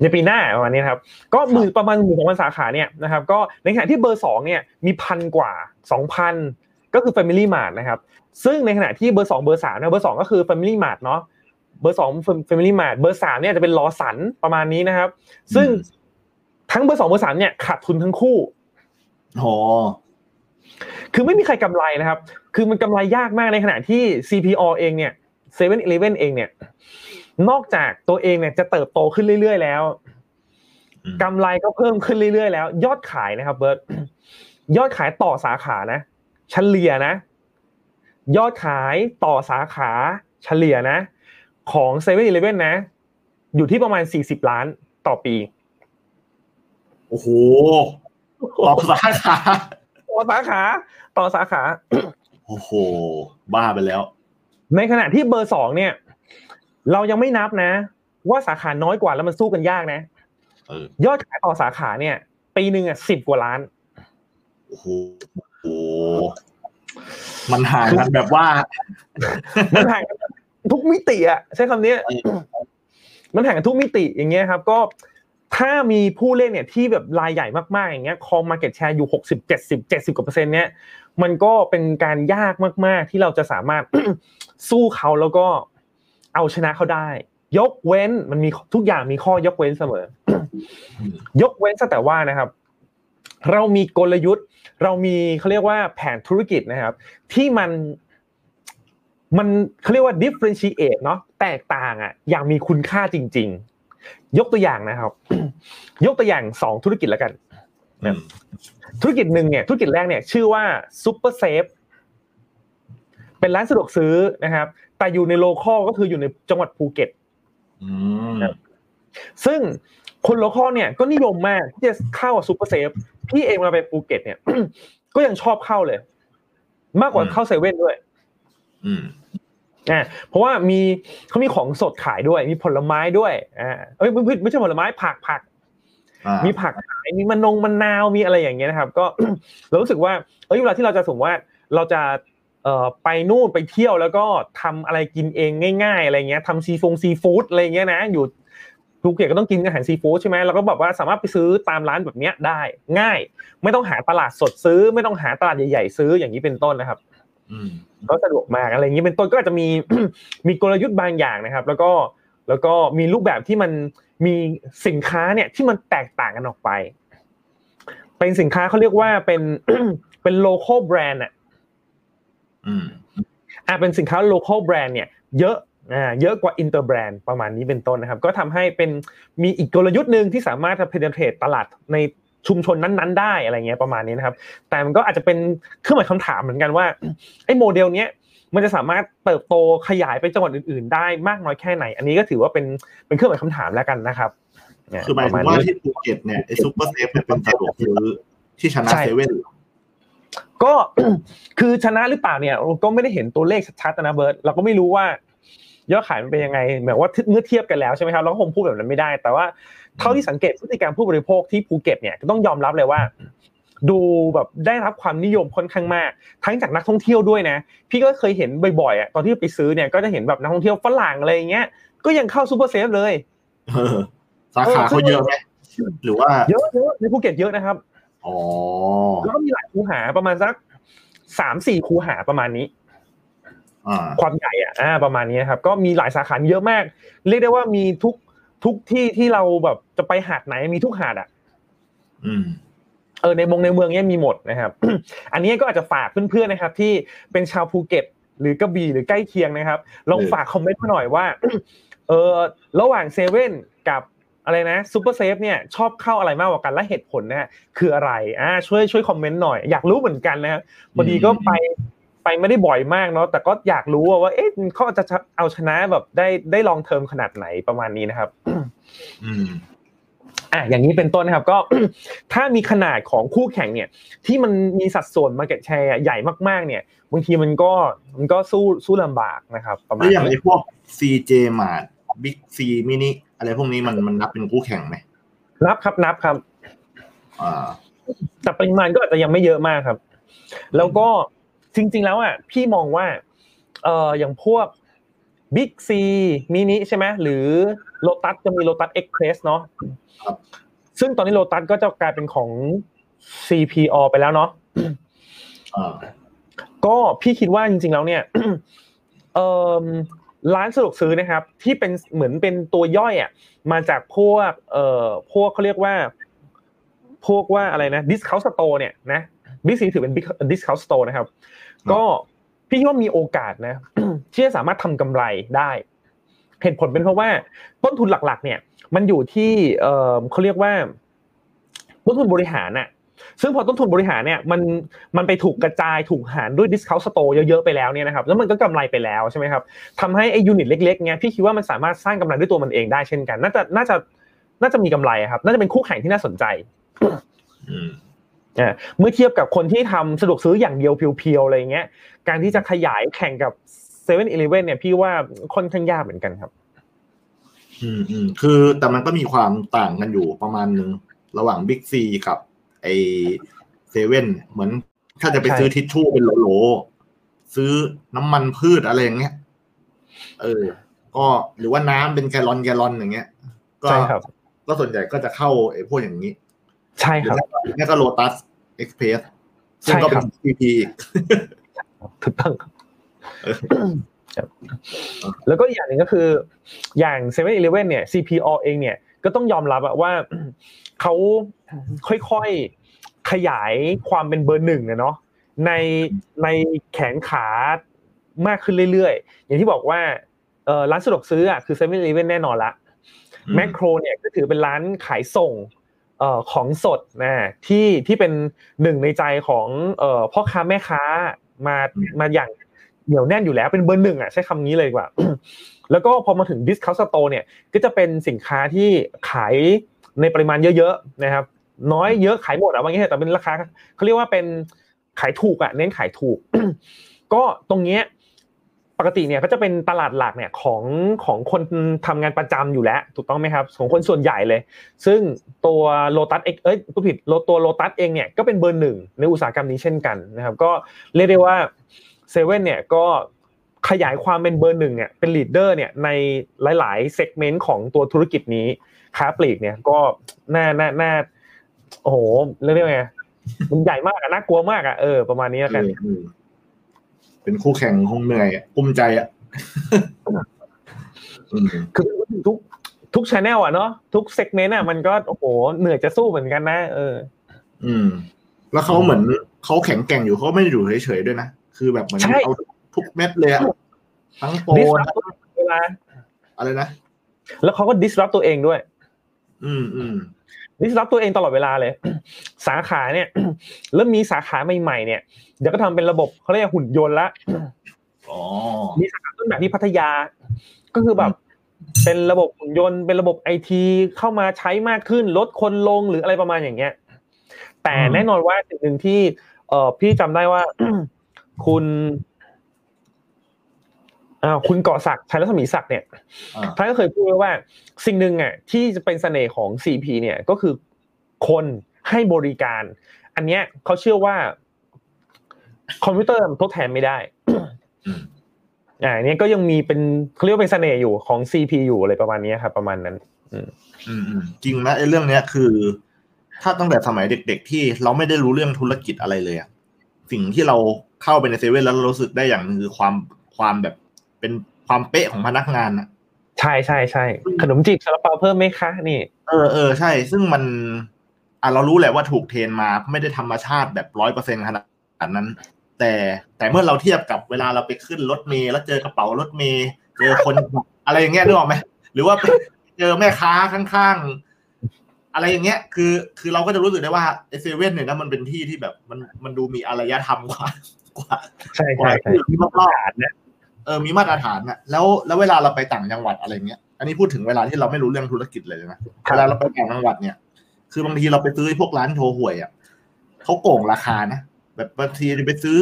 ในปีหน้าประมาณนี้ครับ ก็หมื่นประมาณหมื่นสองพันสาขาเนี่ยนะครับ ก็ในขณะที่เบอร์สองเนี่ยมีพันกว่าสองพันก็คือ Family Mart นะครับ ซึ่งในขณะที่เบอร์สองเบอร์สามนะเบอร์สองก็คือ Family Mart เนาะเบอร์สอง Family Mart เบอร์สามเนี่ยจะเป็น Lawson ประมาณนี้นะครับ ซึ่ง ทั้งเบอร์สองเบอร์สามเนี่ยขาดทุนทั้งคู่อ๋อคือไม่มีใครกำไรนะครับ คือมันกำไรยากมากในขณะที่ CPO เองเนี่ยเซเว่นอีเลฟเว่นเองเนี่ย นอกจากตัวเองเนี่ยจะเติบโตขึ้นเรื่อยๆแล้วกำไรก็เพิ่มขึ้นเรื่อยๆแล้ว ยอดขายนะครับเบิร์ตยอดขายต่อสาขานะเฉลี่ยนะ ยอดขายต่อสาขาเฉลี่ยนะ ของเซเว่นอีเลฟเว่นนะ อยู่ที่ประมาณสี่สิบล้านต่อปีโอ้โหต่อสาขาต่อสาขา ต่อสาขา โอ้โห บ้าไปแล้ว ในขณะที่เบอร์สองเนี่ย เรายังไม่นับนะ ว่าสาขาน้อยกว่าแล้วมันสู้กันยากนะยอดขายต่อสาขาเนี่ย ปีหนึ่งอะสิบกว่าล้านโอ้โหมันห่างกันแบบว่า มันห่างกันทุกมิติอะใช้คำนี้มันห่างกันทุกมิติอย่างเงี้ยครับ ก็ ถ้ามีผู้เล่นเนี่ยที่แบบรายใหญ่มากๆอย่างเงี้ยคอมมาเก็ตแชร์อยู่หกสิบเจ็ดสิบเจ็ดสิบกว่าเปอร์เซ็นต์เนี้ยมันก็เป็นการยากมากๆ ที่เราจะสามารถสู้เขาแล้วก็เอาชนะเขาได้ ยกเว้นมันมีทุกอย่างมีข้อยกเว้นเสมอ ยกเว้นแต่ว่านะครับ เรามีกลยุทธ์ เรามีเขาเรียกว่าแผนธุรกิจนะครับ ที่มันมันเขาเรียกว่า differentiate เนาะแตกต่างอะอย่างมีคุณค่าจริง ๆ ยกตัวอย่างนะครับ ยกตัวอย่างสองธุรกิจแล้วกันธุรกิจหนึ่งเนี่ยธุรกิจแรกเนี่ย ชื่อว่า Super Cheap เป็นร้านสะดวกซื้อนะครับ แต่อยู่ใน local ก็คืออยู่ในจังหวัดภูเก็ตซึ่งคน local เนี่ยก็นิยมมากที่จะเข้า Super Cheap พี่เองมาไปภูเก็ต เนี่ยก็ยังชอบเข้าเลย มากกว่าเข้าเซเว่นด้วย อ่าเพราะว่ามีเขามีของสดขายด้วย มีผลไม้ด้วยอ่าเอ้ยไม่ไม่ใช่ผลไม้ผักผัก มีผักขายมีมันนงมันนาวมีอะไรอย่างเงี้ยนะครับ ก็เรารู้สึกว่าเอ้ยเวลาที่เราจะสมมติว่าเราจะเอ่อไปนู่นไปเที่ยวแล้วก็ทำอะไรกินเองง่าย ๆ อะไรเงี้ยทำซีฟงซีฟู้ดอะไรเงี้ยนะอยู่ภูเก็ตก็ต้องกินอาหารซีฟู้ดใช่ไหมเราก็แบบว่าสามารถไปซื้อตามร้านแบบเนี้ยได้ง่าย ไม่ต้องหาตลาดสดซื้อ ไม่ต้องหาตลาดใหญ่ๆซื้ออย่างนี้เป็นต้นนะครับ ก็สะดวกมากอะไรอย่างนี้เป็นต้นก็อาจจะมีมีกลยุทธ์บางอย่างนะครับ แล้วก็แล้วก็มีรูปแบบที่มันมีสินค้าเนี่ยที่มันแตกต่างกันออกไป เป็นสินค้าเขาเรียกว่าเป็นเป็น local brand อะอ่าเป็นสินค้า local brand เนี่ยเยอะอ่าเยอะกว่า inter brand ประมาณนี้เป็นต้นนะครับ ก็ทำให้เป็นมีอีกกลยุทธ์หนึ่งที่สามารถจะ penetrate ตลาดใน ชุมชนนั้นๆ ได้อะไรเงี้ยประมาณนี้นะครับ แต่มันก็อาจจะเป็นเครื่องหมายคำถามเหมือนกันว่าไอ้โมเดลเนี้ยมันจะสามารถเติบโตขยายไปจังหวัดอื่น ๆ ได้มากน้อยแค่ไหน อันนี้ก็ถือว่าเป็นเป็นเครื่องหมายคำถามแล้วกันนะครับคือหมายถึงว่าที่ภูเก็ตเนี่ยไอ้ Super Cheap เนี่ยเป็นสะดวกซื้อที่ชนะเซเว่นก็คือชนะหรือเปล่าเนี่ยก็ไม่ได้เห็นตัวเลขชัดๆนะเบิร์ตเราก็ไม่รู้ว่ายอดขายมันเป็นยังไงแบบว่าเมื่อเทียบกันแล้วใช่ไหมครับเราก็คงพูดแบบนั้นไม่ได้ แต่ว่า เท่าที่สังเกตพฤติกรรมผู้บริโภคที่ภูเก็ตเนี่ยก็ต้องยอมรับเลยว่า ดูแบบได้รับความนิยมค่อนข้างมาก ทั้งจากนักท่องเที่ยวด้วยนะ พี่ก็เคยเห็นบ่อยๆอะตอนที่ไปซื้อเนี่ยก็จะเห็นแบบนักท่องเที่ยวฝรั่งอะไรอย่างเงี้ยก็ยังเข้า Super Cheap เลยสาขาเขาเยอะไหมหรือว่าเยอะเยอะในภูเก็ตเยอะนะครับอ๋อแล้วก็มีหลายคูหาประมาณสักสามสี่คูหาประมาณนี้อ่าความใหญ่อะอ่าประมาณนี้นะครับ ก็มีหลายสาขาเยอะมาก เรียกได้ว่ามีทุก ทุกที่ที่เราแบบจะไปหาดไหนมีทุกหาดอะอืมเออในมงในเมืองเนี้ยมีหมดนะครับ อันนี้ก็อาจจะฝากเพื่อนๆนะครับ ที่เป็นชาวภูเก็ตหรือกระบี่หรือใกล้เคียงนะครับ ลองฝากคอมเมนต์มาหน่อยว่า เออระหว่างเซเว่นกับอะไรนะ Super Cheap เนี่ยชอบเข้าอะไรมากกว่ากันและเหตุผลนะคืออะไรอ่าช่วยช่วยคอมเมนต์หน่อยอยากรู้เหมือนกันนะครับพอดีก็ไป ไปไม่ได้บ่อยมากเนาะแต่ก็อยากรู้ว่า เอ๊ะเขาจะเอาชนะแบบได้ได้ long term ขนาดไหนประมาณนี้นะครับอืมอะอย่างนี้เป็นต้นนะครับ ก็ถ้ามีขนาดของคู่แข่งเนี่ย ที่มันมีสัดส่วน market share ใหญ่มากๆ เนี่ยบางทีมันก็มันก็สู้สู้ลำบากนะครับ ประมาแล้ณวอย่างนี้ไอ้พวก CJ Mart Big C Mini อะไรพวกนี้มันมันนับเป็นคู่แข่งไหมนับครับนับครับอ่าแต่ปริมาณก็อาจจะยังไม่เยอะมากครับ แล้วก็ จริง ๆ แล้วอะพี่มองว่าเอ่ออย่างพวก Big C มินิใช่ไหมหรือ Lotus จะมี Lotus Express เนาะครับซึ่งตอนนี้ Lotus ก็จะกลายเป็นของ CPO ไปแล้วเนาะอ่าก็พี่คิดว่าจริง ๆ แล้วเนี่ยเอ่อร้านสะดวกซื้อนะครับ ที่เป็นเหมือนเป็นตัวย่อยอะมาจากพวกเอ่อพวกเขาเรียกว่า พวกว่าอะไรนะ discount store เนี่ยนะบิ๊กซีถือเป็น big discount store นะครับ ก็พี่คิดว่ามีโอกาสนะที่จะสามารถทำกำไรได้เหตุผลเป็นเพราะว่าต้นทุนหลัก ๆ เนี่ย มันอยู่ที่เออเขาเรียกว่าต้นทุนบริหารน่ะซึ่งพอต้นทุนบริหารเนี่ยมันมันไปถูกกระจายถูกหารด้วย discount store เยอะๆไปแล้วเนี่ยนะครับแล้วมันก็กำไรไปแล้วใช่ไหมครับทำให้ไอ้ยูนิตเล็กๆเนี่ยพี่คิดว่ามันสามารถสร้างกำไรด้วยตัวมันเองได้เช่นกัน น่าจะน่าจะน่าจะมีกำไรครับ น่าจะเป็นคู่แข่งที่น่าสนใจ เมื่อเทียบกับคนที่ทำสะดวกซื้ออย่างเดียว pure ๆอะไรเงี้ย การที่จะขยายแข่งกับเซเว่นอีเลฟเว่นเนี่ยพี่ว่าค่อนข้างยากเหมือนกันครับ อืมอืมคือแต่มันก็มีความต่างกันอยู่ประมาณหนึ่งระหว่าง Big C กับ ไอเซเว่นเหมือนถ้าจะไปใช่ซื้อทิชชู่เป็นโหลๆซื้อน้ำมันพืชอะไรอย่างเงี้ย เออ ก็หรือว่าน้ำเป็นแกลลอนแกลลอนอย่างเงี้ย ก็ใช่ครับก็ส่วนใหญ่ก็จะเข้าไอ้พวกอย่างนี้ ใช่หรืคอรับไม่ก็นี่ก็โลตัส Express ซึ่งใช่ก็คเป็รันบ CP อีกถูกต้องครับเออครับแล้วก็อีกอย่างหนึ่งก็คืออย่างเซเว่นอีเลฟเว่นเนี่ย CPO เองเนี่ยก็ต้องยอมรับอะว่าเขาค่อยๆขยายความเป็นเบอร์หนึ่งอะเนาะในในแขนขามากขึ้นเรื่อยๆ อย่างที่บอกว่าเออร้านสะดวกซื้ออะคือเซเว่นอีเลฟเว่นแน่นอนละอืมแมคโครเนี่ยก็ถือเป็นร้านขายส่งเอ่อ ของสดนะที่ที่เป็นหนึ่งในใจของเอ่อพ่อค้าแม่ค้ามามาอย่างเหนียวแน่นอยู่แล้วเป็นเบอร์หนึ่งอะใช้คำนี้เลยดีกว่า แล้วก็พอมาถึง discount store เนี่ยก็จะเป็นสินค้าที่ขายในปริมาณเยอะๆนะครับ น้อยเยอะขายหมดอะว่างี้เถอะแต่เป็นราคาเขาเรียกว่าเป็นขายถูกอะเน้นขายถูก ก็ตรงเนี้ย ปกติเนี่ยก็จะเป็นตลาดหลักเนี่ยของของคนทำงานประจำอยู่แล้ว ถูกต้องไหมครับของคนส่วนใหญ่เลย ซึ่งตัวโลตัสเเอ้ยผู้ผิดโลตัวโลตัสเองเนี่ยก็เป็นเบอร์หนึ่งในอุตสาหกรรมนี้เช่นกันนะครับก็เรียกได้ว่าเซเว่นเนี่ยก็ขยายความเป็นเบอร์หนึ่งเนี่ยเป็น leader เนี่ยในหลายๆ segment ของตัวธุรกิจนี้ค้าปลีกเนี่ยก็น่าน่าน่าโอ้โหเรียกได้ไงมันใหญ่มากอะน่ากลัวมากอะเออประมาณนี้แล้วกัน เออเออเป็นคู่แข่งคงเหนื่อยอะกุ้มใจอะอืมคือทุกทุก channel อะเนาะทุก segment อะมันก็โอ้โหเหนื่อยจะสู้เหมือนกันนะเออ อืม แล้วเขาเหมือนเขาแข็งแกร่งอยู่เขาไม่ได้อยู่เฉยๆด้วยนะคือแบบเหมือนใช่เอาทุกเม็ดเลยอะทั้งโปรดิสนะรับเวลาอะไรนะแล้วเขาก็ disrupt ตัวเองด้วย อืมอืม ดิสรับตัวเองตลอดเวลาเลย สาขาเนี่ยแล้วมีสาขาใหม่ๆเนี่ยเดี๋ยวก็ทำเป็นระบบเขาเรียกหุ่นยนต์ละอ๋อมีสาขาต้นแบบที่พัทยา ก็คือแบบ เป็นระบบหุ่นยนต์เป็นระบบไอทีเข้ามาใช้มากขึ้นลดคนลงหรืออะไรประมาณอย่างเงี้ย แต่แน่นอนว่าสิ่งหนึ่งที่ เออพี่จำได้ว่าคุณ อ้าวคุณเกาะศักดิ์ชัยรัศมีศักดิ์เนี่ยอ่าท่านก็เคยพูดไว้ว่า สิ่งหนึ่งอะที่จะเป็นเสน่ห์ของ CP เนี่ยก็คือคนให้บริการ อันเนี้ยเขาเชื่อว่า คอมพิวเตอร์มันทดแทนไม่ได้อืมอ่าอันเนี้ยก็ยังมีเป็นเขาเรียกว่าเป็นเสน่ห์อยู่ของ CP อยู่อะไรประมาณเนี้ยครับประมาณนั้น อืมอืมจริงนะไอ้เรื่องเนี้ยคือ ถ้าตั้งแต่สมัยเด็ก ๆ ที่เราไม่ได้รู้เรื่องธุรกิจอะไรเลยอะสิ่งที่เราเข้าไปในเซเว่นแล้วเรารู้สึกได้อย่างหนึงคือความความแบบ เป็นความเป๊ะของพนักงานอะใช่ใช่ใช่ขนมจีบซาลาเปาเพิ่มไหมคะนี่ เออเออใช่ ซึ่งมันอะเรารู้แหละว่าถูก train มาไม่ได้ธรรมชาติแบบร้อยเปอร์เซ็นต์ขนาดนั้น แต่แต่เมื่อเราเทียบกับเวลาเราไปขึ้นรถเมล์แล้วเจอกระเป๋ารถเมล์เจอคนอะไรอย่างเงี้ยนึกออกไหมหรือว่าไปเจอแม่ค้าข้างๆ อะไรอย่างเงี้ย คือ คือเราก็จะรู้สึกได้ว่าไอเซเว่นเนี่ยนะมันเป็นที่ที่แบบมันมันดูมีอารยธรรมกว่ากว่าใช่กว่าใช่ใช่ที่รอบๆฐานนะ เออมีมาตรฐานอะแล้วแล้วเวลาเราไปต่างจังหวัดอะไรเงี้ยอันนี้พูดถึงเวลาที่เราไม่รู้เรื่องธุรกิจเลยนะเวลาเราไปต่างจังหวัดเนี่ย คือบางทีเราไปซื้อพวกร้านโชว์หวยอะเขาโกงราคานะแบบบางทีไปซื้อ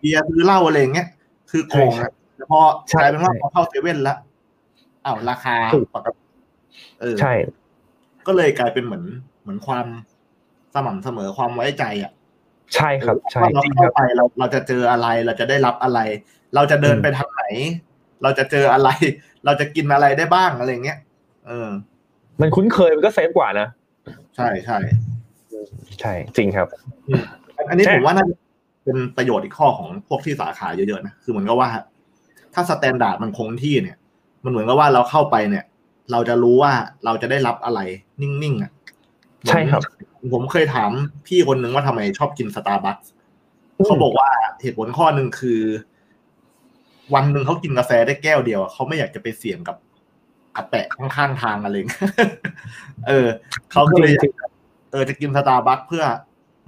เบียร์ซื้อเหล้าอะไรอย่างเงี้ยคือโกงนะแต่พอกลายเป็นว่าพอเข้าเซเว่นแล้วอ้าวราคาปกติเออใช่ ก็เลยกลายเป็นเหมือนเหมือนความสม่ำเสมอความไว้ใจอะใช่ครับ ใช่ว่าเราจริงคเข้ารับไปเราเราจะเจออะไรเราจะได้รับอะไร เราจะเดินอืมไปทางไหน เราจะเจออะไร เราจะกินอะไรได้บ้างอะไรเงี้ยเออ มันคุ้นเคยมันก็ safe กว่านะ ใช่ใช่ใช่จริงครับอันนี้ใช่ผมว่าน่าจะเป็นประโยชน์อีกข้อของพวกที่สาขาเยอะๆนะคือเหมือนกับว่า ถ้า standard มันคงที่เนี่ย มันเหมือนกับว่าเราเข้าไปเนี่ย เราจะรู้ว่าเราจะได้รับอะไรนิ่งๆอะใช่ครับ ผมผมเคยถามพี่คนหนึ่งว่าทำไมชอบกินสตาร์บัคเขาบอกว่าเหตุผลข้อหนึ่งคือ วันหนึ่งเขากินกาแฟได้แก้วเดียวอะเขาไม่อยากจะไปเสี่ยงกับกับแปะข้างๆทางอะไรอย่างเงี้ยเออเขาก็เลยอยากเออจะกินสตาร์บัคเพื่อ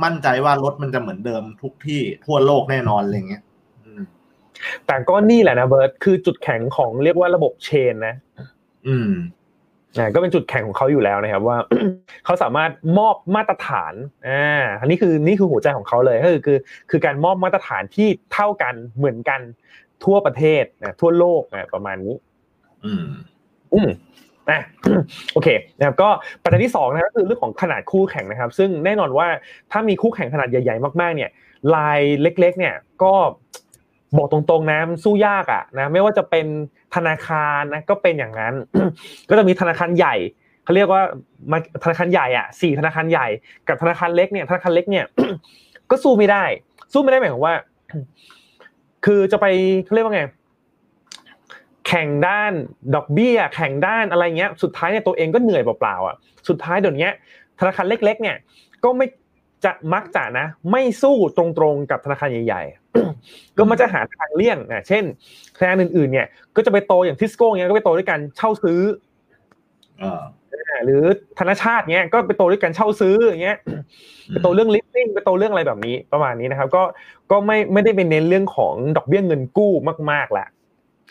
มั่นใจว่ารสมันจะเหมือนเดิมทุกที่ทั่วโลกแน่นอนอะไรเงี้ยอืมแต่ก็นี่แหละนะเบิร์ตคือจุดแข็งของเรียกว่าระบบเชนนะ อืมอ่าก็เป็นจุดแข็งของเขาอยู่แล้วนะครับ ว่าเขาสามารถมอบมาตรฐานอ่าอันนี้คือนี่คือหัวใจของเขาเลยก็คือคือ คือการมอบมาตรฐานที่เท่ากันเหมือนกัน ทั่วประเทศนะทั่วโลกนะประมาณนี้ อืม อืมอะโอเคนะครับก็ปัจจัยที่สองนะครับก็คือเรื่องของขนาดคู่แข่งนะครับ ซึ่งแน่นอนว่าถ้ามีคู่แข่งขนาดใหญ่ๆมากๆ เนี่ยลายเล็ก ๆ เนี่ยก็บอกตรงๆนะมันสู้ยากอะนะไม่ว่าจะเป็นธนาคารนะก็เป็นอย่างนั้น ก็จะมีธนาคารใหญ่เขาเรียกว่ามันธนาคารใหญ่อะสี่ธนาคารใหญ่กับธนาคารเล็กเนี่ยธนาคารเล็กเนี่ยก็สู้ไม่ได้ สู้ไม่ได้หมายความว่า คือจะไปเขาเรียกว่าไง แข่งด้านดอกเบี้ย แข่งด้านอะไรเงี้ย สุดท้ายเนี่ยตัวเองก็เหนื่อยเปล่าๆอะ สุดท้ายเดี๋ยวนี้ธนาคารเล็ก ๆ เนี่ย ก็ไม่จะมักจะนะ ไม่สู้ตรงๆกับธนาคารใหญ่ๆ ก็มันจะหาทางเลี่ยงอะเช่นธนาคารอื่นๆ เนี่ย ก็จะไปโตอย่างทิสโก้เงี้ยก็ไปโตด้วยการเช่าซื้อเอออ่า หรือธนาชาติเงี้ยก็ไปโตด้วยการเช่าซื้ออย่างเงี้ยไปโตเรื่องลิสติ้งไปโตเรื่องอะไรแบบนี้ประมาณนี้นะครับ ก็ก็ไม่ไม่ได้เป็นเน้นเรื่องของดอกเบี้ยเงินกู้มากๆละ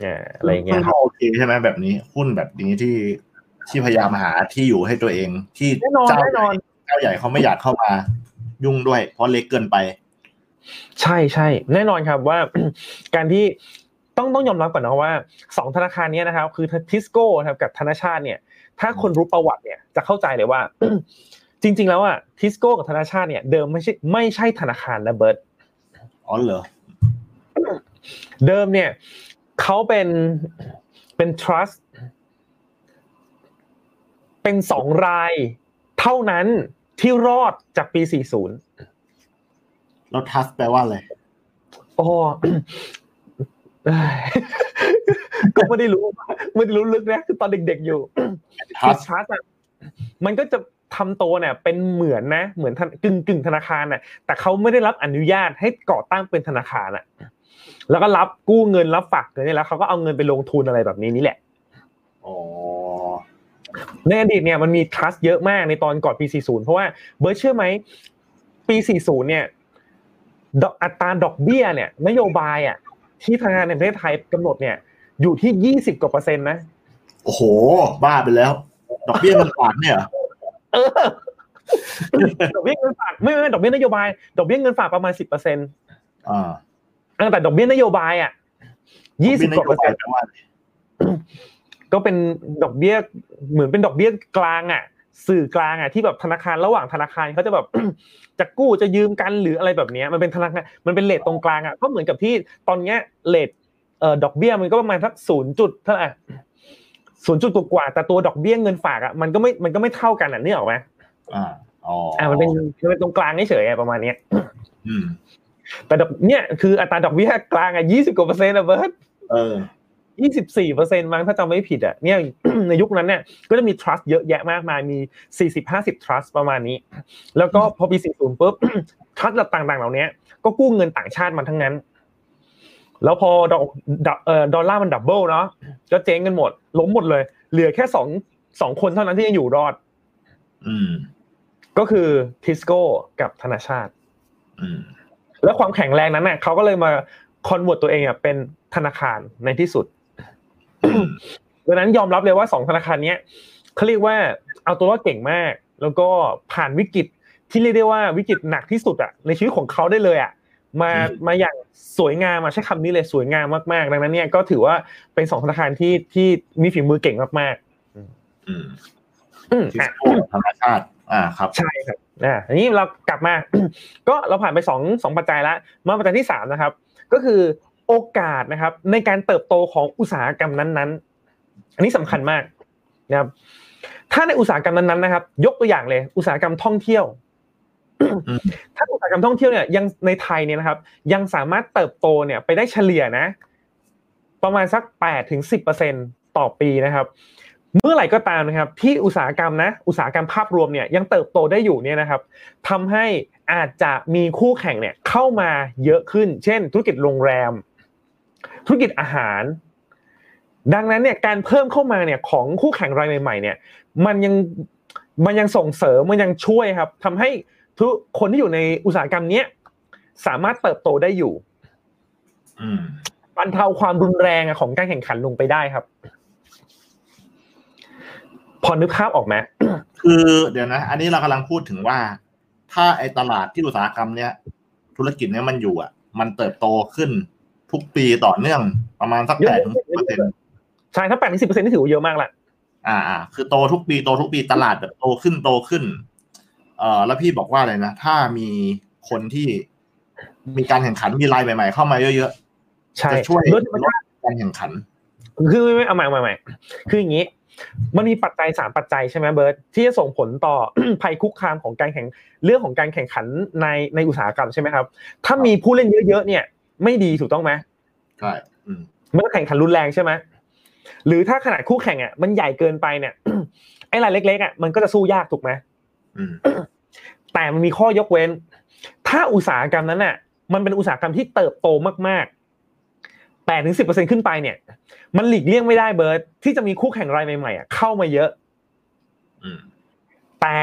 อ่าอะไรอย่างเงี้ยมันครับก็โอเคใช่ไหมแบบนี้หุ้นแบบนี้ที่ที่พยายามหาที่อยู่ให้ตัวเองที่แน่นอนเจ้าแน่นอนเจ้าใหญ่เขาไม่อยากเข้ามา ยุ่งด้วย เพราะเล็กเกินไป ใช่ใช่แน่นอนครับว่าการที่ต้องต้องยอมรับก่อนนะว่าสองธนาคารเนี้ยนะครับ คือทิสโก้ครับกับธนาชาติเนี่ย ถ้าคนรู้ประวัติเนี่ยจะเข้าใจเลยว่า จริง ๆ แล้วอะทิสโก้กับธนาชาติเนี่ยเดิมไม่ใช่ไม่ใช่ธนาคารนะเบิร์ตอ๋อเหรอเดิมเนี่ยเขาเป็นเป็น trust เป็นสองราย เท่านั้นที่รอดจากปี 40 แล้วทัสแปลว่าอะไรโอ้เอ้ย ก็ไม่ได้รู้ไม่ได้รู้ลึกนะคือตอนเด็ก ๆอยู่ทัคือสทรัสอะมันก็จะทำตัวเนี่ยเป็นเหมือนนะ เหมือนธนกึ่งกึ่งธนาคารน่ะแต่เขาไม่ได้รับอนุญาตให้ก่อตั้งเป็นธนาคารอะ แล้วก็รับกู้เงินรับฝากเงินเนี่ยแล้วเขาก็เอาเงินไปลงทุนอะไรแบบนี้นี่แหละอ๋อในอดีตเนี่ยมันมี trust เยอะมากในตอนก่อนปี 40 เพราะว่าเบิร์ดเชื่อไหมปี 40 เนี่ยดอกอัตราดอกเบี้ยเนี่ย นโยบายอะ ที่ธนาคารแห่งประเทศไทยกำหนดเนี่ย อยู่ที่ยี่สิบกว่าเปอร์เซ็นต์นะ โอ้โห บ้าไปแล้ว ดอกเบี้ยมันฝากเนี่ยเหรอเออดอกเบี้ยเงินฝากไม่ไม่ไม่ดอกเบี้ยนโยบาย ดอกเบี้ยเงินฝากประมาณสิบเปอร์เซ็นต์อ่าแต่ดอกเบี้ยนโยบายอะยี่สิบกว่าเปอร์เซ็นต์ดกบี้ยนโยบายแปลว่าอะไรก็เป็นดอกเบี้ยเหมือนเป็นดอกเบี้ยกลางอะ สื่อกลางอะที่แบบธนาคารระหว่างธนาคารเขาจะแบบจะกู้จะยืมกันหรืออะไรแบบเนี้ยมันเป็นธนาคารมันเป็นเลทตรงกลางอะก็เหมือนกับที่ตอนเนี้ยเลทเอ่อดอกเบี้ยมันก็ประมาณสักศูนย์จุดเท่าไหร่ศูนย์จุดกว่าๆแต่ตัวดอกเบี้ยเงินฝากอะมันก็ไม่มันก็ไม่เท่ากันอะนี่ออกไหมอ่าอ๋ออ่ามันเป็นมันเป็นตรงกลางเฉยๆอะประมาณเนี้ยอืมแต่ดอกเนี่ยคืออัตราดอกเบี้ยกลางอะยี่สิบกว่าเปอร์เซ็นต์อะเบิร์ตเออ ยี่สิบสี่เปอร์เซ็นต์มั้งถ้าจำไม่ผิดอะเนี่ยในยุคนั้นเนี่ยก็จะมี trust เยอะแยะมากมายมีสี่สิบห้าสิบ trust ประมาณนี้ แล้วก็พอปีสี่ศูนย์ปุ๊บ trust ต่างๆ เหล่านี้ก็กู้เงินต่างชาติมาทั้งนั้น แล้วพอดอกเอ่อดอลลาร์มัน double เนาะก็เจ๊งกันหมด ล้มหมดเลย เหลือแค่สองสองคนเท่านั้นที่ยังอยู่รอด อืม ก็คือทิสโก้กับธนาชาติ อืม แล้วความแข็งแรงนั้นเนี่ยเขาก็เลยมา convert ตัวเองอะเป็นธนาคารในที่สุด ดังนั้นยอมรับเลยว่าสองธนาคารเนี้ยเขาเรียกว่าเอาตัวรอดเก่งมาก แล้วก็ผ่านวิกฤตที่เรียกได้ว่าวิกฤตหนักที่สุดอะในชีวิตของเขาได้เลยอะมามาอย่างสวยงามมาใช้คำนี้เลยสวยงามมากๆดังนั้นเนี่ยก็ถือว่าเป็นสองธนาคารที่ที่มีฝีมือเก่งมากอืมๆอืมทิอะสโก้ธรรมชาติอ่าครับใช่ครับอ่าอันนี้เรากลับมา ก็เราผ่านไปสองสองปัจจัยแล้วมาปัจจัยที่สามนะครับ ก็คือ โอกาสนะครับ ในการเติบโตของอุตสาหกรรมนั้นๆ อันนี้สำคัญมากนะครับถ้าในอุตสาหกรรมนั้นๆนะครับ ยกตัวอย่างเลย อุตสาหกรรมท่องเที่ยว ถ้าอุตสาหกรรมท่องเที่ยวเนี่ยยังในไทยเนี่ยนะครับ ยังสามารถเติบโตเนี่ยไปได้เฉลี่ยนะ ประมาณสักแปดถึงสิบเปอร์เซ็นต่อปีนะครับ เมื่อไหร่ก็ตามนะครับ ที่อุตสาหกรรมนะ อุตสาหกรรมภาพรวมเนี่ยยังเติบโตได้อยู่เนี่ยนะครับทำให้อาจจะมีคู่แข่งเนี่ยเข้ามาเยอะขึ้น เช่น ธุรกิจโรงแรม ธุรกิจอาหาร ดังนั้นเนี่ยการเพิ่มเข้ามาเนี่ยของคู่แข่งรายใหม่ๆเนี่ยมันยังมันยังส่งเสริมมันยังช่วยครับทำให้ทุกคนที่อยู่ในอุตสาหกรรมเนี้ยสามารถเติบโตได้อยู่อืมบรรเทาความรุนแรงอะของการแข่งขันลงไปได้ครับ พอนึกภาพออกไหมคือเดี๋ยวนะ อันนี้เรากำลังพูดถึงว่า ถ้าไอ้ตลาดที่อุตสาหกรรมเนี้ยธุรกิจเนี้ยมันอยู่อะ มันเติบโตขึ้น ทุกปีต่อเนื่องประมาณสักเยแปอะดถึงสิบเปอร์เซ็นต์ใช่ถ้าแปดถึงสิบเปอร์เซ็นต์นี่ถือว่าเยอะมากละอ่าอ่าคือโตทุกปีโตทุกปีตลาดแบบโตขึ้นโตขึ้น เอ่อแล้วพี่บอกว่าอะไรนะ ถ้ามีคนที่มีการแข่งขันมีรายใหม่ ๆ เข้ามาเยอะใช่ๆจะช่วยลดลดการแข่งขัน คือไม่ไม่เอาใหม่เอาใหม่เอาใหม่คืออย่างนี้มันมีปัจจัยสามปัจจัยใช่ไหมเบิร์ตที่จะส่งผลต่อภัยคุกคามของการแข่งเรื่องของการแข่งขันในในอุตสาหกรรมใช่ไหมครับ ถ้ามีผู้เล่นเยอะๆเนี่ย ไม่ดีถูกต้องไหมใช่อืมมันก็แข่งขันรุนแรงใช่ไหมหรือถ้าขนาดคู่แข่งอะมันใหญ่เกินไปเนี่ยไอ้รายเล็กๆอะมันก็จะสู้ยากถูกไหมอืมแต่มันมีข้อยกเว้น ถ้าอุตสาหกรรมนั้นน่ะ มันเป็นอุตสาหกรรมที่เติบโตมากๆแปดถึงสิบเปอร์เซ็นขึ้นไปเนี่ย มันหลีกเลี่ยงไม่ได้เบิร์ดที่จะมีคู่แข่งรายใหม่ๆอะเข้ามาเยอะอืมแต่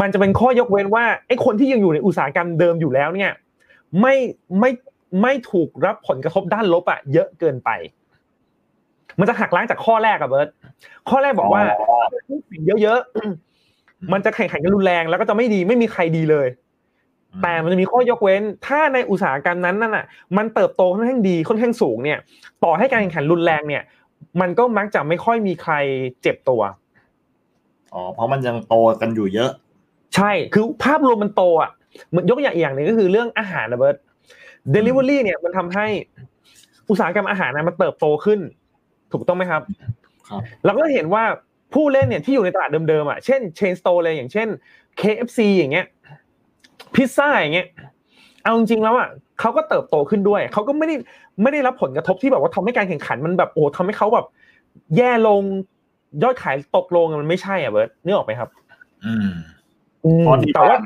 มันจะเป็นข้อยกเว้นว่าไอ้คนที่ยังอยู่ในอุตสาหกรรมเดิมอยู่แล้วเนี่ย ไม่ไม่ ไม่ถูกรับผลกระทบด้านลบอะเยอะเกินไป มันจะหักล้างจากข้อแรกอะเบิร์ตข้อแรกบอกว่าอ๋อเยอะๆมันจะแข่งขันกันรุนแรงแล้วก็จะไม่ดีไม่มีใครดีเลย แต่มันจะมีข้อยกเว้น ถ้าในอุตสาหกรรมนั้นนั่นน่ะมันเติบโตค่อนข้างดีค่อนข้างสูงเนี่ย ต่อให้การแข่งขันรุนแรงเนี่ย มันก็มักจะไม่ค่อยมีใครเจ็บตัวอ๋อเพราะมันยังโตกันอยู่เยอะ ใช่คือภาพรวมมันโตอะเหมือนยกอย่างอีกอย่างหนึ่งก็คือเรื่องอาหารนะเบิร์ต เดลิเวอรี่เนี่ยมันทำให้อุตสาหกรรมอาหารนะมันเติบโตขึ้น ถูกต้องไหมครับครับเราก็เห็นว่าผู้เล่นเนี่ยที่อยู่ในตลาดเดิมๆอะเช่น chain store เลยอย่างเช่น KFC อย่างเงี้ยพิซซ่าอย่างเงี้ยเอาจริงๆแล้วอะเขาก็เติบโตขึ้นด้วยเขาก็ไม่ได้ไม่ได้รับผลกระทบที่แบบว่าทำให้การแข่งขันมันแบบโอ้ทำให้เขาแบบ แย่ลงยอดขายตกลงมันไม่ใช่อะเบิร์ตนึกออกไหมครับ อืมอืมเพราะที่แต่ว่า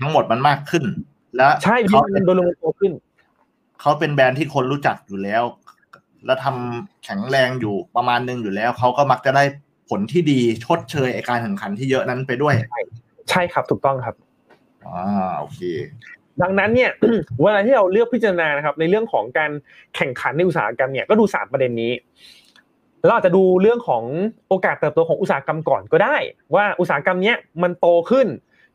ทั้งหมดมันมากขึ้น และใช่เขามันโดนลงโตขึ้น เขาเป็นแบรนด์ที่คนรู้จักอยู่แล้ว แล้วทำแข็งแรงอยู่ประมาณหนึงอยู่แล้ว เขาก็มักจะได้ผลที่ดีชดเชยไอการแข่งขันที่เยอะนั้นไปด้วย ใช่ครับถูกต้องครับอ่าโอเค ดังนั้นเนี่ยเวลาที่เราเลือกพิจารณานะครับ ในเรื่องของการแข่งขันในอุตสาหกรรมเนี่ยก็ดูสามประเด็นนี้เราอาจจะดูเรื่องของโอกาสเติบโตของอุตสาหกรรมก่อนก็ได้ ว่าอุตสาหกรรมเนี้ยมันโตขึ้น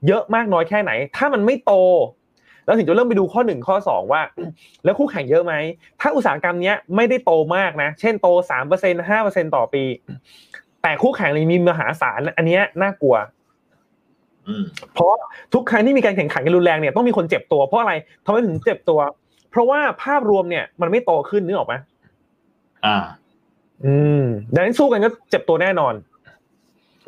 เยอะมากน้อยแค่ไหน ถ้ามันไม่โต แล้วถึงจะเริ่มไปดูข้อหนึ่งข้อสองว่า แล้วคู่แข่งเยอะไหม ถ้าอุตสาหกรรมเนี้ยไม่ได้โตมากนะ เช่นโตสามเปอร์เซ็นห้าเปอร์เซ็นต่อปี แต่คู่แข่งมีมหาศาลอันเนี้ยน่ากลัวอืมเพราะทุกครั้งที่มีการแข่งขันกันรุนแรงเนี่ยต้องมีคนเจ็บตัวเพราะอะไรทำไมถึงเจ็บตัว เพราะว่าภาพรวมเนี่ย มันไม่โตขึ้นนึกออกไหมอ่า อืมดังนั้นสู้กันก็เจ็บตัวแน่นอน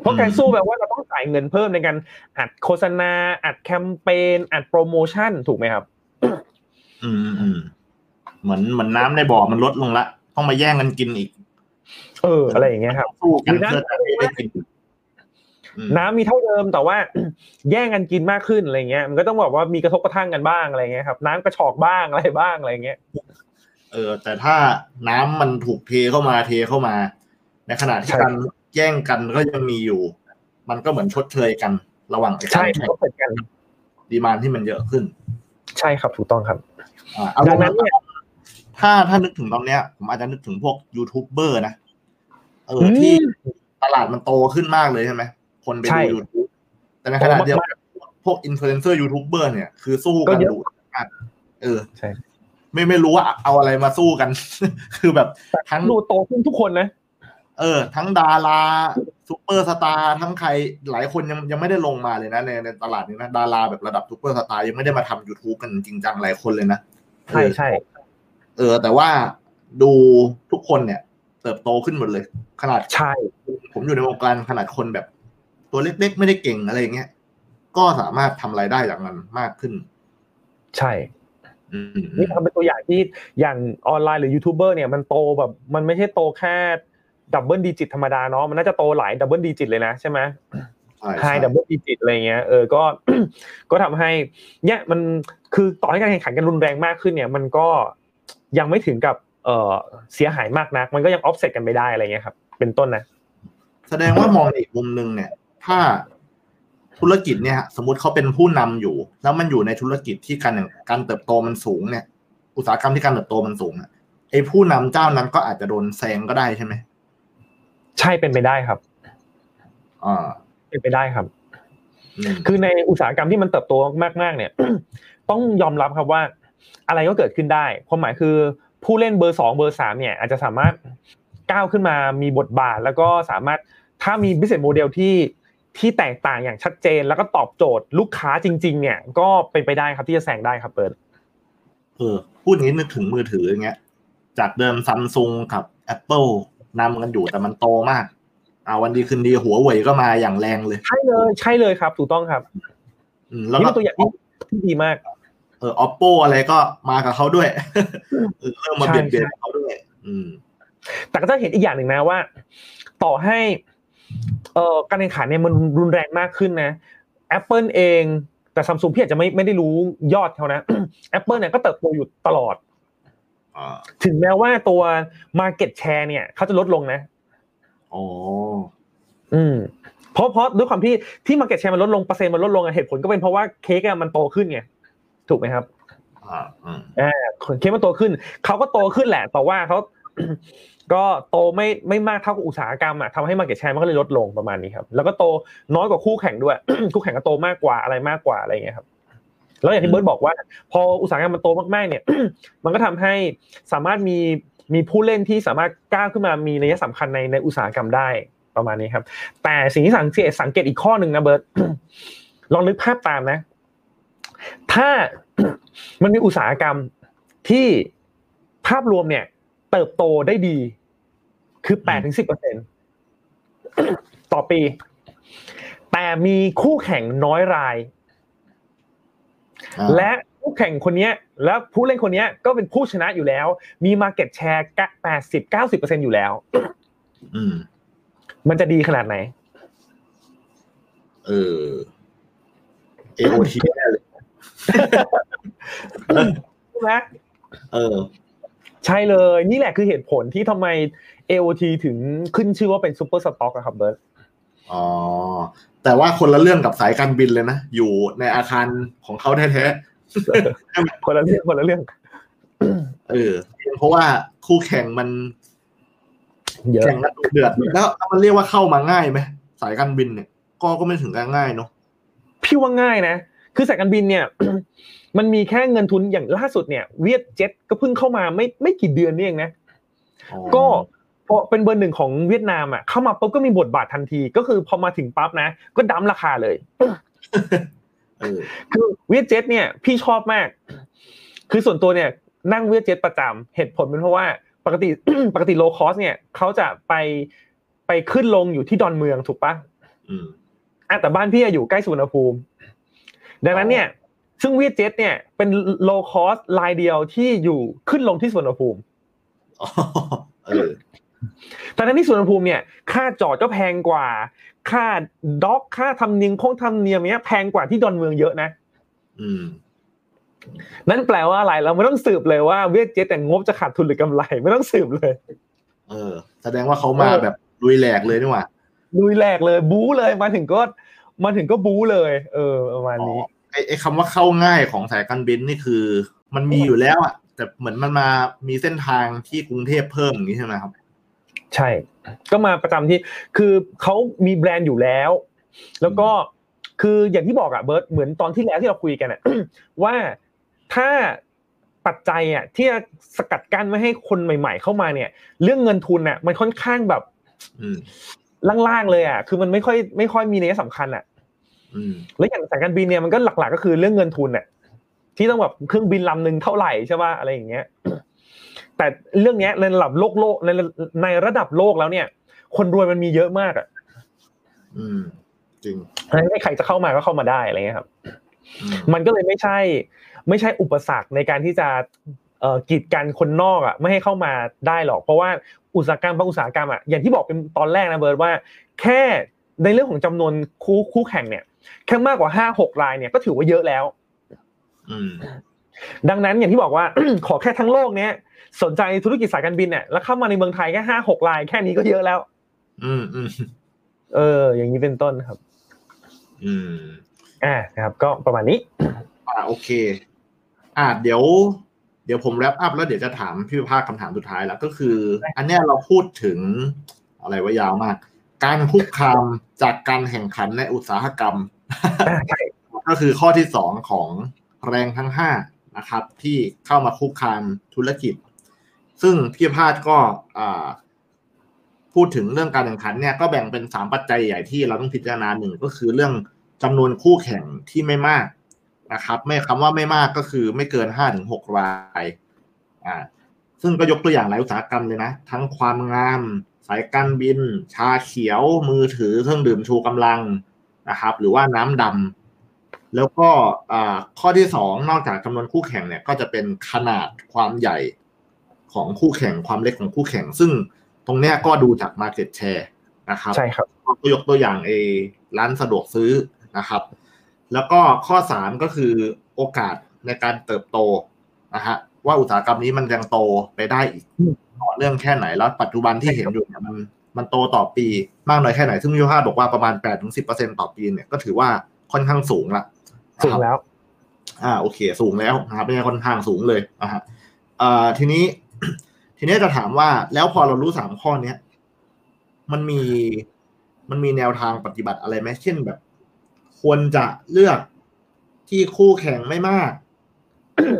เพราะการสู้แปลว่าเราต้องจ่ายเงินเพิ่มในการอัดโฆษณา อัดแคมเปญอัดโปรโมชั่นถูกไหมครับ อืมอืมเหมือนเหมือนน้ำในบ่อมันลดลงละต้องมาแย่งกันกินอีก เออ อะไรอย่างเงี้ยครับสู้กันหรือน้ำเพื่อจะให้ได้กินอืมน้ำมีเท่าเดิมแต่ว่าแย่งกันกินมากขึ้นอะไรเงี้ย มันก็ต้องบอกว่ามีกระทบกระทั่งกันบ้างอะไรเงี้ยครับน้ำกระชอกบ้างอะไรบ้างอะไรเงี้ยเออ แต่ถ้าน้ำมันถูกเทเข้ามาเทเข้ามา ในขณะที่ใช่การ แย่งกันก็ยังมีอยู่ มันก็เหมือนชดเชยกันระหว่างไอ้ใช่การแข่งก็เป็นกันดีมานที่มันเยอะขึ้น ใช่ครับถูกต้องครับอ่าเอาดังนั้นเนี่ยถ้าถ้านึกถึงตอนเนี้ย ผมอาจจะนึกถึงพวกยูทูบเบอร์นะเอออมที่ตลาดมันโตขึ้นมากเลยใช่ไหมคนไปใช่ดูยูทูบแต่ในขณะเดียวกันพวกอินฟลูเอนเซอร์ยูทูบเบอร์เนี่ยคือสู้ก็กันเยอะดุมากเออใช่ ไม่ไม่รู้ว่าเอาอะไรมาสู้กัน คือแบบทั้งดูโตขึ้นทุกคนนะ เออ ทั้งดาราซูเปอร์สตาร์ทั้งใครหลายคนยังยังไม่ได้ลงมาเลยนะในในตลาดนี้นะดาราแบบระดับซูเปอร์สตาร์ยังไม่ได้มาทำ YouTube กันจริงจังหลายคนเลยนะใช่ใช่เออ แต่ว่าดูทุกคนเนี่ย เติบโตขึ้นหมดเลย ขนาดใช่ ผมอยู่ในวงการขนาดคนแบบ ตัวเล็กๆ ไม่ได้เก่งอะไรอย่างเงี้ยก็สามารถทำรายได้จากมันมากขึ้น ใช่อืมนี่ทำเป็นตัวอย่างที่อย่างออนไลน์หรือยูทูบเบอร์เนี่ยมันโตแบบ มันไม่ใช่โตแค่ double digit ธรรมดาเนาะมันน่าจะโตหลาย double digit เลยนะใช่ไหมใช่ high ใช่ double digit อะไรเงี้ยเออก็ก็ทำให้เนี่ยมันคือต่อให้การแข่งขันกันรุนแรงมากขึ้นเนี่ย มันก็ยังไม่ถึงกับเออเสียหายมากนัก มันก็ยังออฟเซตกันไปได้อะไรเงี้ยครับ เป็นต้นนะ แสดงว่ามองอีกมุมหนึ่งเนี่ย ถ้าธุรกิจเนี่ยสมมติเขาเป็นผู้นำอยู่ แล้วมันอยู่ในธุรกิจที่การการเติบโตมันสูงเนี่ย อุตสาหกรรมที่การเติบโตมันสูงอะไอ้ผู้นำเจ้านั้นก็อาจจะโดนแซงก็ได้ใช่ไหม ใช่เป็นไปได้ครับอ่าเป็นไปได้ครับอืมคือในอุตสาหกรรมที่มันเติบโตมากๆ เนี่ย ต้องยอมรับครับว่า อะไรก็เกิดขึ้นได้ความหมายคือผู้เล่นเบอร์สองเบอร์สามเนี่ย อาจจะสามารถก้าวขึ้นมามีบทบาท แล้วก็สามารถถ้ามี business model ที่ที่แตกต่างอย่างชัดเจน แล้วก็ตอบโจทย์ลูกค้าจริง ๆ เนี่ย ก็เป็นไปได้ครับที่จะแซงได้ครับเปิดเออพูดอย่างนี้นึกถึงมือถืออย่างเงี้ยจากเดิมซัมซุงกับ Apple นำกันอยู่แต่มันโตมากอ่าวันดีคืนดีหัวเว่ยก็มาอย่างแรงเลย ใช่เลยใช่เลยครับ ถูกต้องครับ อืมแล้วนี่ก็เป็นตัวอย่างที่ที่ดีมาก เออ oppo อะไรก็มากับเขาด้วยเออเริ่มมาใช่เบียดเบียนใช่เขาด้วย อืม แต่ก็จะเห็นอีกอย่างหนึ่งนะว่า ต่อให้ เอ่อการแข่งขันเนี่ยมันรุนแรงมากขึ้นนะ Apple เองแต่ซัมซุงพี่อาจจะไม่ไม่ได้รู้ยอดเขานะ Apple เนี่ยก็เติบโตอยู่ตลอดอ่า ถึงแม้ว่าตัว Market Share เนี่ยเขาจะลดลงนะอ๋ออืมเพราะเพราะด้วยความที่ที่ Market Share มันลดลงเปอร์เซ็นต์มันลดลงอะเหตุผลก็เป็นเพราะว่าเค้กอะมันโตขึ้นไงถูกไหมครับอ่าอืมเค้กมันโตขึ้นเขาก็โตขึ้นแหละ แต่ว่าเขาก็โตไม่ไม่มากเท่ากับอุตสาหกรรมอะทำให้ market share มันก็เลยลดลงประมาณนี้ครับ แล้วก็โตน้อยกว่าคู่แข่งด้วย คู่แข่งก็โตมากกว่าอะไรมากกว่าอะไรอย่างเงี้ยครับ แล้วอย่างที่เบิร์ตบอกว่า พออุตสาหกรรมมันโตมากๆเนี่ย มันก็ทำให้สามารถมีมีผู้เล่นที่สามารถก้าวขึ้นมามีนัยสำคัญในในอุตสาหกรรมได้ประมาณนี้ครับ แต่สิ่งที่สังเกตสังเกตอีกข้อหนึ่งนะเบิร์ตลองนึกภาพตามนะ ถ้ามันมีอุตสาหกรรมที่ภาพรวมเนี่ย เติบโตได้ดี คือแปดถึงสิบเปอร์เซ็นต่อปี แต่มีคู่แข่งน้อยรายอ่า และคู่แข่งคนเนี้ยและผู้เล่นคนเนี้ยก็เป็นผู้ชนะอยู่แล้ว มี Market Share แปดสิบเก้าสิบเปอร์เซ็นอยู่แล้วอืมมันจะดีขนาดไหน เออ AOT แน่เลยใช่ไหมเออ ใช่เลย นี่แหละคือเหตุผลที่ทำไม AOT ถึงขึ้นชื่อว่าเป็น super stock ครับเบิร์ต อ๋อ แต่ว่าคนละเรื่องกับสายการบินเลยนะ อยู่ในอาคารของเขาแท้คนละเรื่องคนละเรื่องเออเพราะว่าคู่แข่งมันเยอะแข่งกันดุเดือดแล้วมันเรียกว่าเข้ามาง่ายไหมสายการบินเนี่ย ก็ก็ไม่ถึงกับง่ายเนาะพี่ว่าง่ายนะคือสายการบินเนี่ย มันมีแค่เงินทุนอย่างล่าสุดเนี่ย เวียดเจ็ตก็เพิ่งเข้ามาไม่ไม่กี่เดือนนี่เองนะอ๋อก็ พอเป็นเบอร์หนึ่งของเวียดนามอะเข้ามาปุ๊บก็มีบทบาททันที ก็คือพอมาถึงปั๊บนะ ก็ dump ราคาเลยเออคือเวียดเจ็ตเนี่ย พี่ชอบมาก คือส่วนตัวเนี่ยนั่งเวียดเจ็ตประจำเหตุผลเป็นเพราะว่าปกติปกติ low cost เนี่ยเขาจะไปไปขึ้นลงอยู่ที่ดอนเมืองถูกปะอืมอะแต่บ้านพี่อะอยู่ใกล้สุวรรณภูมิ ดังนั้นเนี่ย ซึ่งเวียดเจ็ตเนี่ยเป็นlow cost airline เดียวที่อยู่ขึ้นลงที่สุวรรณภูมิ อ๋อเออดังนั้นที่สุวรรณภูมิเนี่ย ค่าจอดก็แพงกว่า ค่า dock ค่าธรรมเนียมค่าธรรมเนียมเนี้ยแพงกว่าที่ดอนเมืองเยอะนะอืมนั่นแปลว่าอะไรเราไม่ต้องสืบเลยว่าเวียดเจ็ตแต่งบจะขาดทุนหรือกำไร ไม่ต้องสืบเลย เออ แสดงว่าเขามาแบบลุยแหลกเลยนี่หว่าลุยแหลกเลย บู๊เลยมาถึงก็มาถึงก็บู๊เลย เออประมาณนี้ไอ้ไอ้คำว่าเข้าง่ายของสายการบินนี่คือ มันมีอยู่แล้วอะแต่เหมือนมันมามีเส้นทางที่กรุงเทพเพิ่มอย่างนี้ใช่ไหมครับ ใช่ ก็มาประจำที่คือเขามีแบรนด์อยู่แล้ว แล้วก็คืออย่างที่บอกอะเบิร์ตเหมือนตอนที่แล้วที่เราคุยกันอะว่าถ้าปัจจัยอะที่จะสกัดกั้นไม่ให้คนใหม่ ๆ เข้ามาเนี่ย เรื่องเงินทุนอะมันค่อนข้างแบบอืมล่างๆเลยอะคือมันไม่ค่อยไม่ค่อยมีในยสำคัญอะอืมแล้วอย่างสายการบินเนี่ยมันก็หลัก ๆ ก็คือเรื่องเงินทุนน่ะที่ต้องแบบเครื่องบินลำหนึ่งเท่าไหร่ใช่ป่ะอะไรอย่างเงี้ย แต่เรื่องเนี้ยในระดับโลกโลกในในระดับโลกแล้วเนี่ย คนรวยมันมีเยอะมากอะอืม จริงเพราะฉะนั้นใครจะเข้ามาก็เข้ามาได้อะไรเงี้ยครับอืมมันก็เลยไม่ใช่ ไม่ใช่อุปสรรคในการที่จะเอ่อกีดกันคนนอกอะไม่ให้เข้ามาได้หรอก เพราะว่าอุตสาหกรรมบางอุตสาหกรรมอะอย่างที่บอกเป็นตอนแรกนะเบิร์ดว่า แค่ในเรื่องของจำนวนคู่คู่แข่งเนี่ยแค่มากกว่าห้าหกรายเนี่ยก็ถือว่าเยอะแล้วอืม ดังนั้นอย่างที่บอกว่าขอแค่ทั้งโลกเนี้ยสนใจธุรกิจสายการบินเนี่ยแล้วเข้ามาในเมืองไทยแค่ห้าหกรายแค่นี้ก็เยอะแล้ว อืมอืมเออ อย่างนี้เป็นต้นครับ อืมอ่านะครับ ก็ประมาณนี้อ่าโอเค อ่าเดี๋ยว เดี๋ยวผมแรปอัพแล้วเดี๋ยวจะถามพี่ภาคคำถามสุดท้ายแล้วก็คือ อันเนี้ยเราพูดถึงอะไรว่ายาวมาก การคุกคามจากการแข่งขันในอุตสาหกรรมอ่าใช่ก็คือข้อที่สองของแรงทั้งห้า นะครับ ที่เข้ามาคุกคามธุรกิจ ซึ่งพี่พาดก็พูดถึงเรื่องการแข่งขันเนี่ยก็แบ่งเป็นสามปัจจัยใหญ่ที่เราต้องพิจารณาหนึ่งก็คือเรื่องจำนวนคู่แข่งที่ไม่มากนะครับ ไม่คำว่าไม่มากก็คือไม่เกินห้าถึงหกรายอ่าซึ่งก็ยกตัวอย่างหลายอุตสาหกรรมเลยนะ ทั้งความงาม สายการบิน ชาเขียว มือถือเครื่องดื่มชูกำลังนะครับ หรือว่าน้ำดำ แล้วก็อ่าข้อที่สองนอกจากจำนวนคู่แข่งเนี่ยก็จะเป็นขนาดความใหญ่ของคู่แข่งความเล็กของคู่แข่ง ซึ่งตรงเนี้ยก็ดูจาก Market Share นะครับใช่ครับก็ยกตัวอย่างเอร้านสะดวกซื้อนะครับ แล้วก็ข้อสามก็คือโอกาสในการเติบโตนะฮะว่าอุตสาหกรรมนี้มันยังโตไปได้อีกอืมต่อเนื่องแค่ไหนแล้วปัจจุบันที่เห็นอยู่เนี่ยมันมันโตต่อปีมากน้อยแค่ไหน ซึ่งพี่ภาพบอกว่าประมาณแปดถึงสิบเปอร์เซ็นต่อปีเนี่ยก็ถือว่าค่อนข้างสูงละ สูงแล้ว อ่าโอเค สูงแล้วนะครับไม่ใช่ค่อนข้างสูงเลยนะฮะอ่าทีนี้ ทีนี้จะถามว่าแล้วพอเรารู้สามข้อเนี้ยมันมีมันมีแนวทางปฏิบัติอะไรไหมเช่นแบบ ควรจะเลือกที่คู่แข่งไม่มาก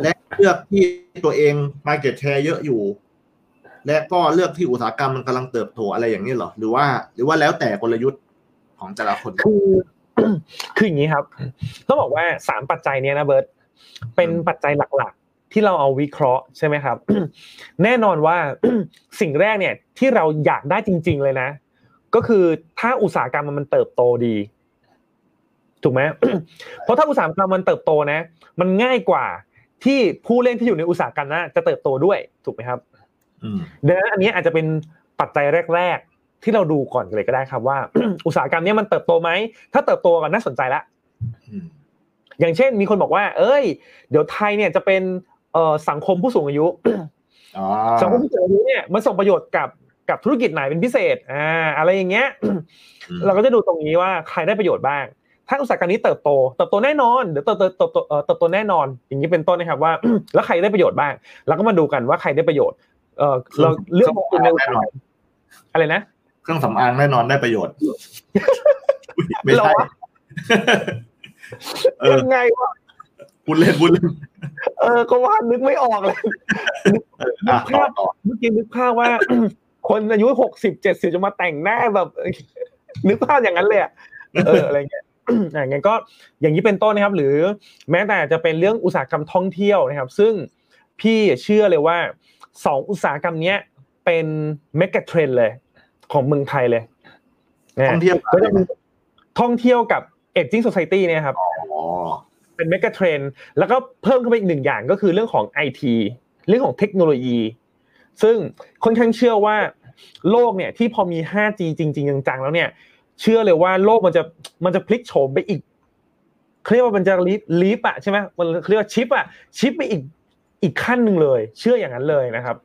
และเลือกที่ตัวเอง market share เยอะอยู่ และก็เลือกที่อุตสาหกรรมมันกำลังเติบโตอะไรอย่างนี้เหรอ หรือว่า หรือว่าแล้วแต่กลยุทธ์ของแต่ละคนคือ คืออย่างนี้ครับต้องบอกว่าสามปัจจัยเนี้ยนะเบิร์ตเป็นปัจจัยหลักๆ ที่เราเอาวิเคราะห์ใช่ไหมครับ แน่นอนว่าสิ่งแรกเนี่ยที่เราอยากได้จริง ๆเลยนะ ก็คือถ้าอุตสาหกรรมมันเติบโตดีถูกไหมเพราะถ้าอุตสาหกรรมมันเติบโตนะ มันง่ายกว่าที่ผู้เล่นที่อยู่ในอุตสาหกรรมนั้นจะเติบโตด้วยถูกไหมครับอืมดังนั้นอันนี้อาจจะเป็นปัจจัยแรกๆ ที่เราดูก่อนเลยก็ได้ครับว่า อุตสาหกรรมเนี้มันเติบโตไหมถ้าเติบโตก็น่าสนใจละอืมอย่างเช่น มีคนบอกว่า เอ้ย เดี๋ยวไทยเนี่ยจะเป็นเอ่อสังคมผู้สูงอายุอ๋อสังคมผู้สูงอายุเนี่ยมันส่งประโยชน์กับกับธุรกิจไหนเป็นพิเศษอ่าอะไรอย่างเงี้ยอืมเราก็จะดูตรงนี้ว่าใครได้ประโยชน์บ้าง ถ้าอุตสาหกรรมนี้เติบโต เติบโตแน่นอน เดี๋ยวเติบโตเติบโตเติบโตแน่นอน อย่างนี้เป็นต้นนะครับว่า แล้วใครได้ประโยชน์บ้างเราก็มาดูกันว่าใครได้ประโยชน์ เออเราเลือกคุณในอุตสาหกรรมอะไรนะ เครื่องสำอางแน่นอนได้ประโยชน์ ไม่ใช่เออยังไงวะพูดเล่นพูดเล่นเออก็ว่านึกไม่ออกเลยอะต่อต่อเมื่อกี้นึกภาพว่า คนอายุหกสิบเจ็ดสิบจะมาแต่งหน้าแบบ นึกภาพอย่างนั้นเลยอะเอออะไรเงี้ยอย่างเงี้ยก็อย่างนี้เป็นต้นนะครับ หรือแม้แต่จะเป็นเรื่องอุตสาหกรรมท่องเที่ยวนะครับ ซึ่งพี่เชื่อเลยว่าสองอุตสาหกรรมเนี้ยเป็น megatrend เลย ของเมืองไทยเลยนะท่องเที่ยวก็จะมีท่องเที่ยวกับเอ g จิ้ง o c i ตี้เนี่ยครับอ๋อเป็น megatrend แล้วก็เพิ่มเข้าไปอีกหนึ่งอย่างก็คือเรื่องของไอทีเรื่องของเทคโนโลยี ซึ่งค่อนข้างเชื่อว่าโลกเนี่ยที่พอมี 5G จริง ๆ จังๆ แล้วเนี่ย เชื่อเลยว่าโลกมันจะมันจะพลิกโฉมไปอีกเขาเรียกว่ามันจะลีฟลีฟอะใช่ไหมมันเขาเรียกว่าชิปอะชิปไปอีกอีกขั้นหนึ่งเลย เชื่ออย่างนั้นเลยนะครับ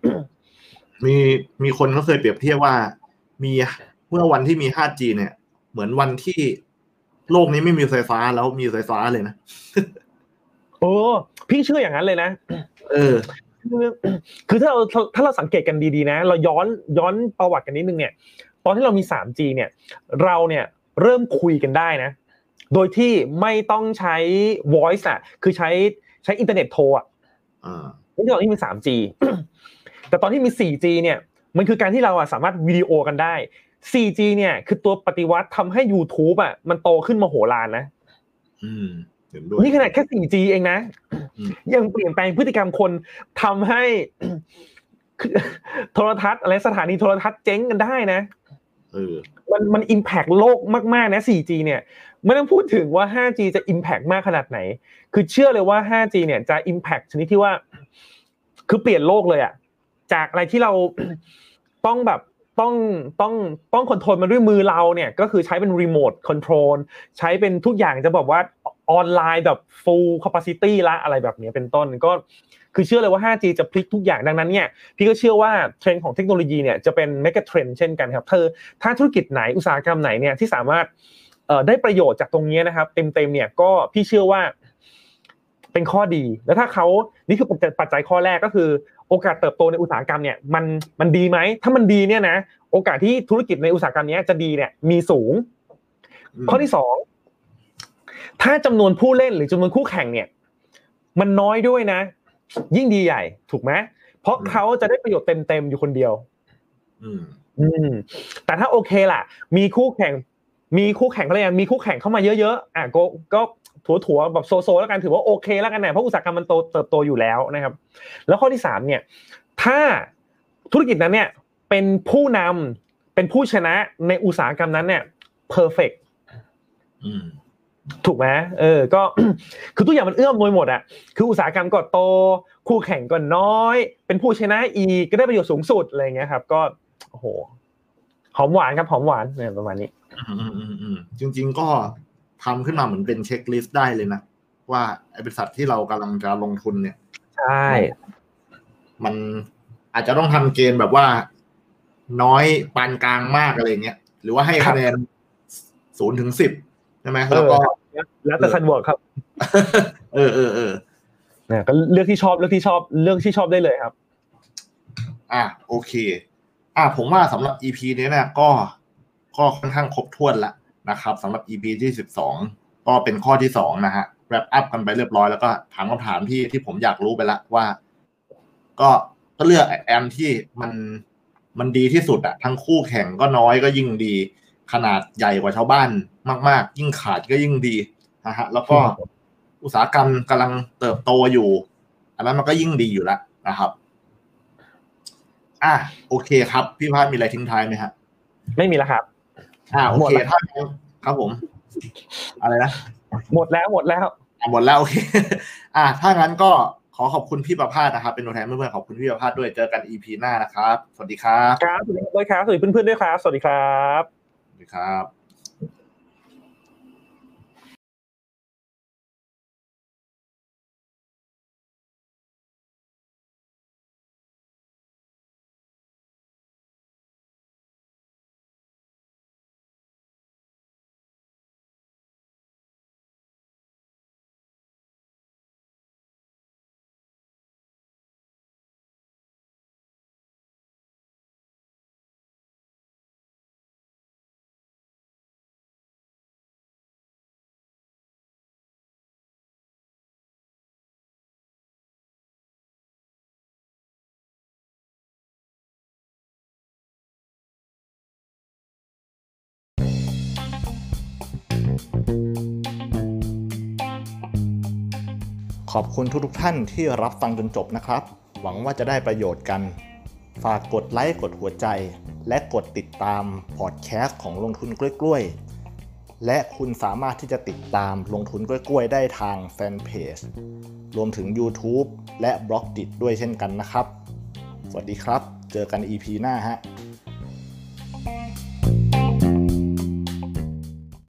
มีมีคนเขาเคยเปรียบเทียบว่า มีเมื่อวันที่มี 5G เนี่ย เหมือนวันที่โลกนี้ไม่มีไฟฟ้าแล้วมีไฟฟ้าเลยนะโอ้พี่เชื่ออย่างนั้นเลยนะเออ คือคือถ้าเราถ้าเราสังเกตกันดีๆนะ เราย้อนย้อนประวัติกันนิดนึงเนี่ย ตอนที่เรามี 3G เนี่ย เราเนี่ยเริ่มคุยกันได้นะ โดยที่ไม่ต้องใช้ voice อะคือใช้ใช้อินเทอร์เน็ตโทรอะอ่านี่ตอนที่มี 3G แต่ตอนที่มี 4G เนี่ย มันคือการที่เราอะสามารถวิดีโอกันได้ 4G เนี่ยคือตัวปฏิวัติทำให้ YouTube อะมันโตขึ้นมาโหฬารนะอืมเห็นด้วยนี่ขนาดแค่ 4G เองนะอืมยังเปลี่ยนแปลงพฤติกรรมคนทำให้โทรทัศน์อะไรสถานีโทรทัศน์เจ๊งกันได้นะเออมันมัน impact โลกมากๆนะ 4G เนี่ยไม่ต้องพูดถึงว่า 5G จะ impact มากขนาดไหน คือเชื่อเลยว่า 5G เนี่ยจะ impact ชนิดที่ว่า คือเปลี่ยนโลกเลยอะ จากอะไรที่เราต้องแบบต้องต้องต้อง control มันด้วยมือเราเนี่ยก็คือใช้เป็นรีโมทคอนโทรลใช้เป็นทุกอย่างจะบอกว่าออนไลน์แบบ full capacity ละอะไรแบบนี้เป็นต้นก็คือเชื่อเลยว่า 5G จะพลิกทุกอย่างดังนั้นเนี่ยพี่ก็เชื่อว่าเทรนด์ของเทคโนโลยีเนี่ยจะเป็นเมกะเทรนด์เช่นกันครับเธอถ้าธุรกิจไหนอุตสาหกรรมไหนเนี่ยที่สามารถได้ประโยชน์จากตรงนี้นะครับ เต็มๆเนี่ยก็พี่เชื่อว่า เป็นข้อดี แล้วถ้าเขานี่คือปัจจัยข้อแรกก็คือ โอกาสเติบโตในอุตสาหกรรมเนี่ยมันมันดีไหมถ้ามันดีเนี่ยนะโอกาสที่ธุรกิจในอุตสาหกรรมเนี้ยจะดีเนี่ยมีสูงอืมข้อที่สองถ้าจำนวนผู้เล่นหรือจำนวนคู่แข่งเนี่ย มันน้อยด้วยนะ ยิ่งดีใหญ่ ถูกไหมเพราะเขาจะได้ประโยชน์เต็มๆอยู่คนเดียว อืมอืมแต่ถ้าโอเคล่ะ มีคู่แข่ง มีคู่แข่งเขาเรียกอะไรมีคู่แข่งเข้ามาเยอะๆอะก็ก็ ถัวๆแบบโซโซแล้วกันถือว่าโอเคแล้วกันนะเพราะอุตสาหกรรมมันโตเติบโตอยู่แล้วนะครับ แล้วข้อที่สามเนี่ยถ้าธุรกิจนั้นเนี่ยเป็นผู้นำเป็นผู้ชนะในอุตสาหกรรมนั้นเนี่ย perfect อืมถูกไหมเออ ก็คือทุกอย่างมันเอื้อมหน่วยหมดอะคืออุตสาหกรรมก็โต คู่แข่งก็น้อย เป็นผู้ชนะอีกก็ได้ประโยชน์สูงสุดอะไรเงี้ยครับ ก็โอ้โหหอมหวานครับหอมหวานเนี่ยประมาณนี้อืมอืมอืมจริง ๆ ก็ ทำขึ้นมาเหมือนเป็นเช็คลิสต์ได้เลยนะ ว่าไอ้บริษัทที่เรากำลังจะลงทุนเนี่ย ใช่ มันอาจจะต้องทำเกณฑ์แบบว่าน้อยปานกลางมากอะไรเงี้ย หรือว่าให้คะแนนศูนย์ถึงสิบใช่ไหมแล้วก็แล้วแต่คันบวกครับ เออเออเออเนี่ยก็เลือกที่ชอบเลือกที่ชอบเลือกที่ชอบได้เลยครับ อะโอเค อะผมว่าสำหรับ EP นี้เนี่ยก็ก็ค่อนข้างครบถ้วนละ นะครับสำหรับ EP ที่สิบสองก็เป็นข้อที่สองนะฮะ wrap up กันไปเรียบร้อยแล้วก็ถามคำถามที่ที่ผมอยากรู้ไปละว่า ก็ก็เลือกแอมที่มันมันดีที่สุดอะทั้งคู่แข่งก็น้อยก็ยิ่งดี ขนาดใหญ่กว่าชาวบ้านมาก ๆ ยิ่งขาดก็ยิ่งดีนะฮะแล้วก็อุตสาหกรรมกำลังเติบโตอยู่ อันนั้นมันก็ยิ่งดีอยู่แล้วนะครับ อะโอเคครับ พี่พาดมีอะไรทิ้งท้ายไหมฮะ ไม่มีแล้วครับ อ่าโอหมดเคแล้วถ้างั้นครับผม อะไรนะหมดแล้วหมดแล้วอะหมดแล้วโอเคอ่าถ้างั้นก็ขอขอบคุณพี่ประภาสนะครับ เป็นตัวแทนเพื่อนๆขอบคุณพี่ประภาสด้วยเจอกัน EP หน้านะครับ สวัสดีครับ ครับสวัสดีด้วยครับสวัสดีเพื่อนๆด้วยครับ สวัสดีครับสวัสดีครับ ขอบคุณทุกๆท่านที่รับฟังจนจบนะครับ หวังว่าจะได้ประโยชน์กัน ฝากกดไลค์กดหัวใจ และกดติดตามพอดแคสต์ของลงทุนกล้วยๆ และคุณสามารถที่จะติดตามลงทุนกล้วยๆ ได้ทางแฟนเพจรวมถึง YouTube และบล็อกดิด้วยเช่นกันนะครับ สวัสดีครับ เจอกัน EP หน้าฮะ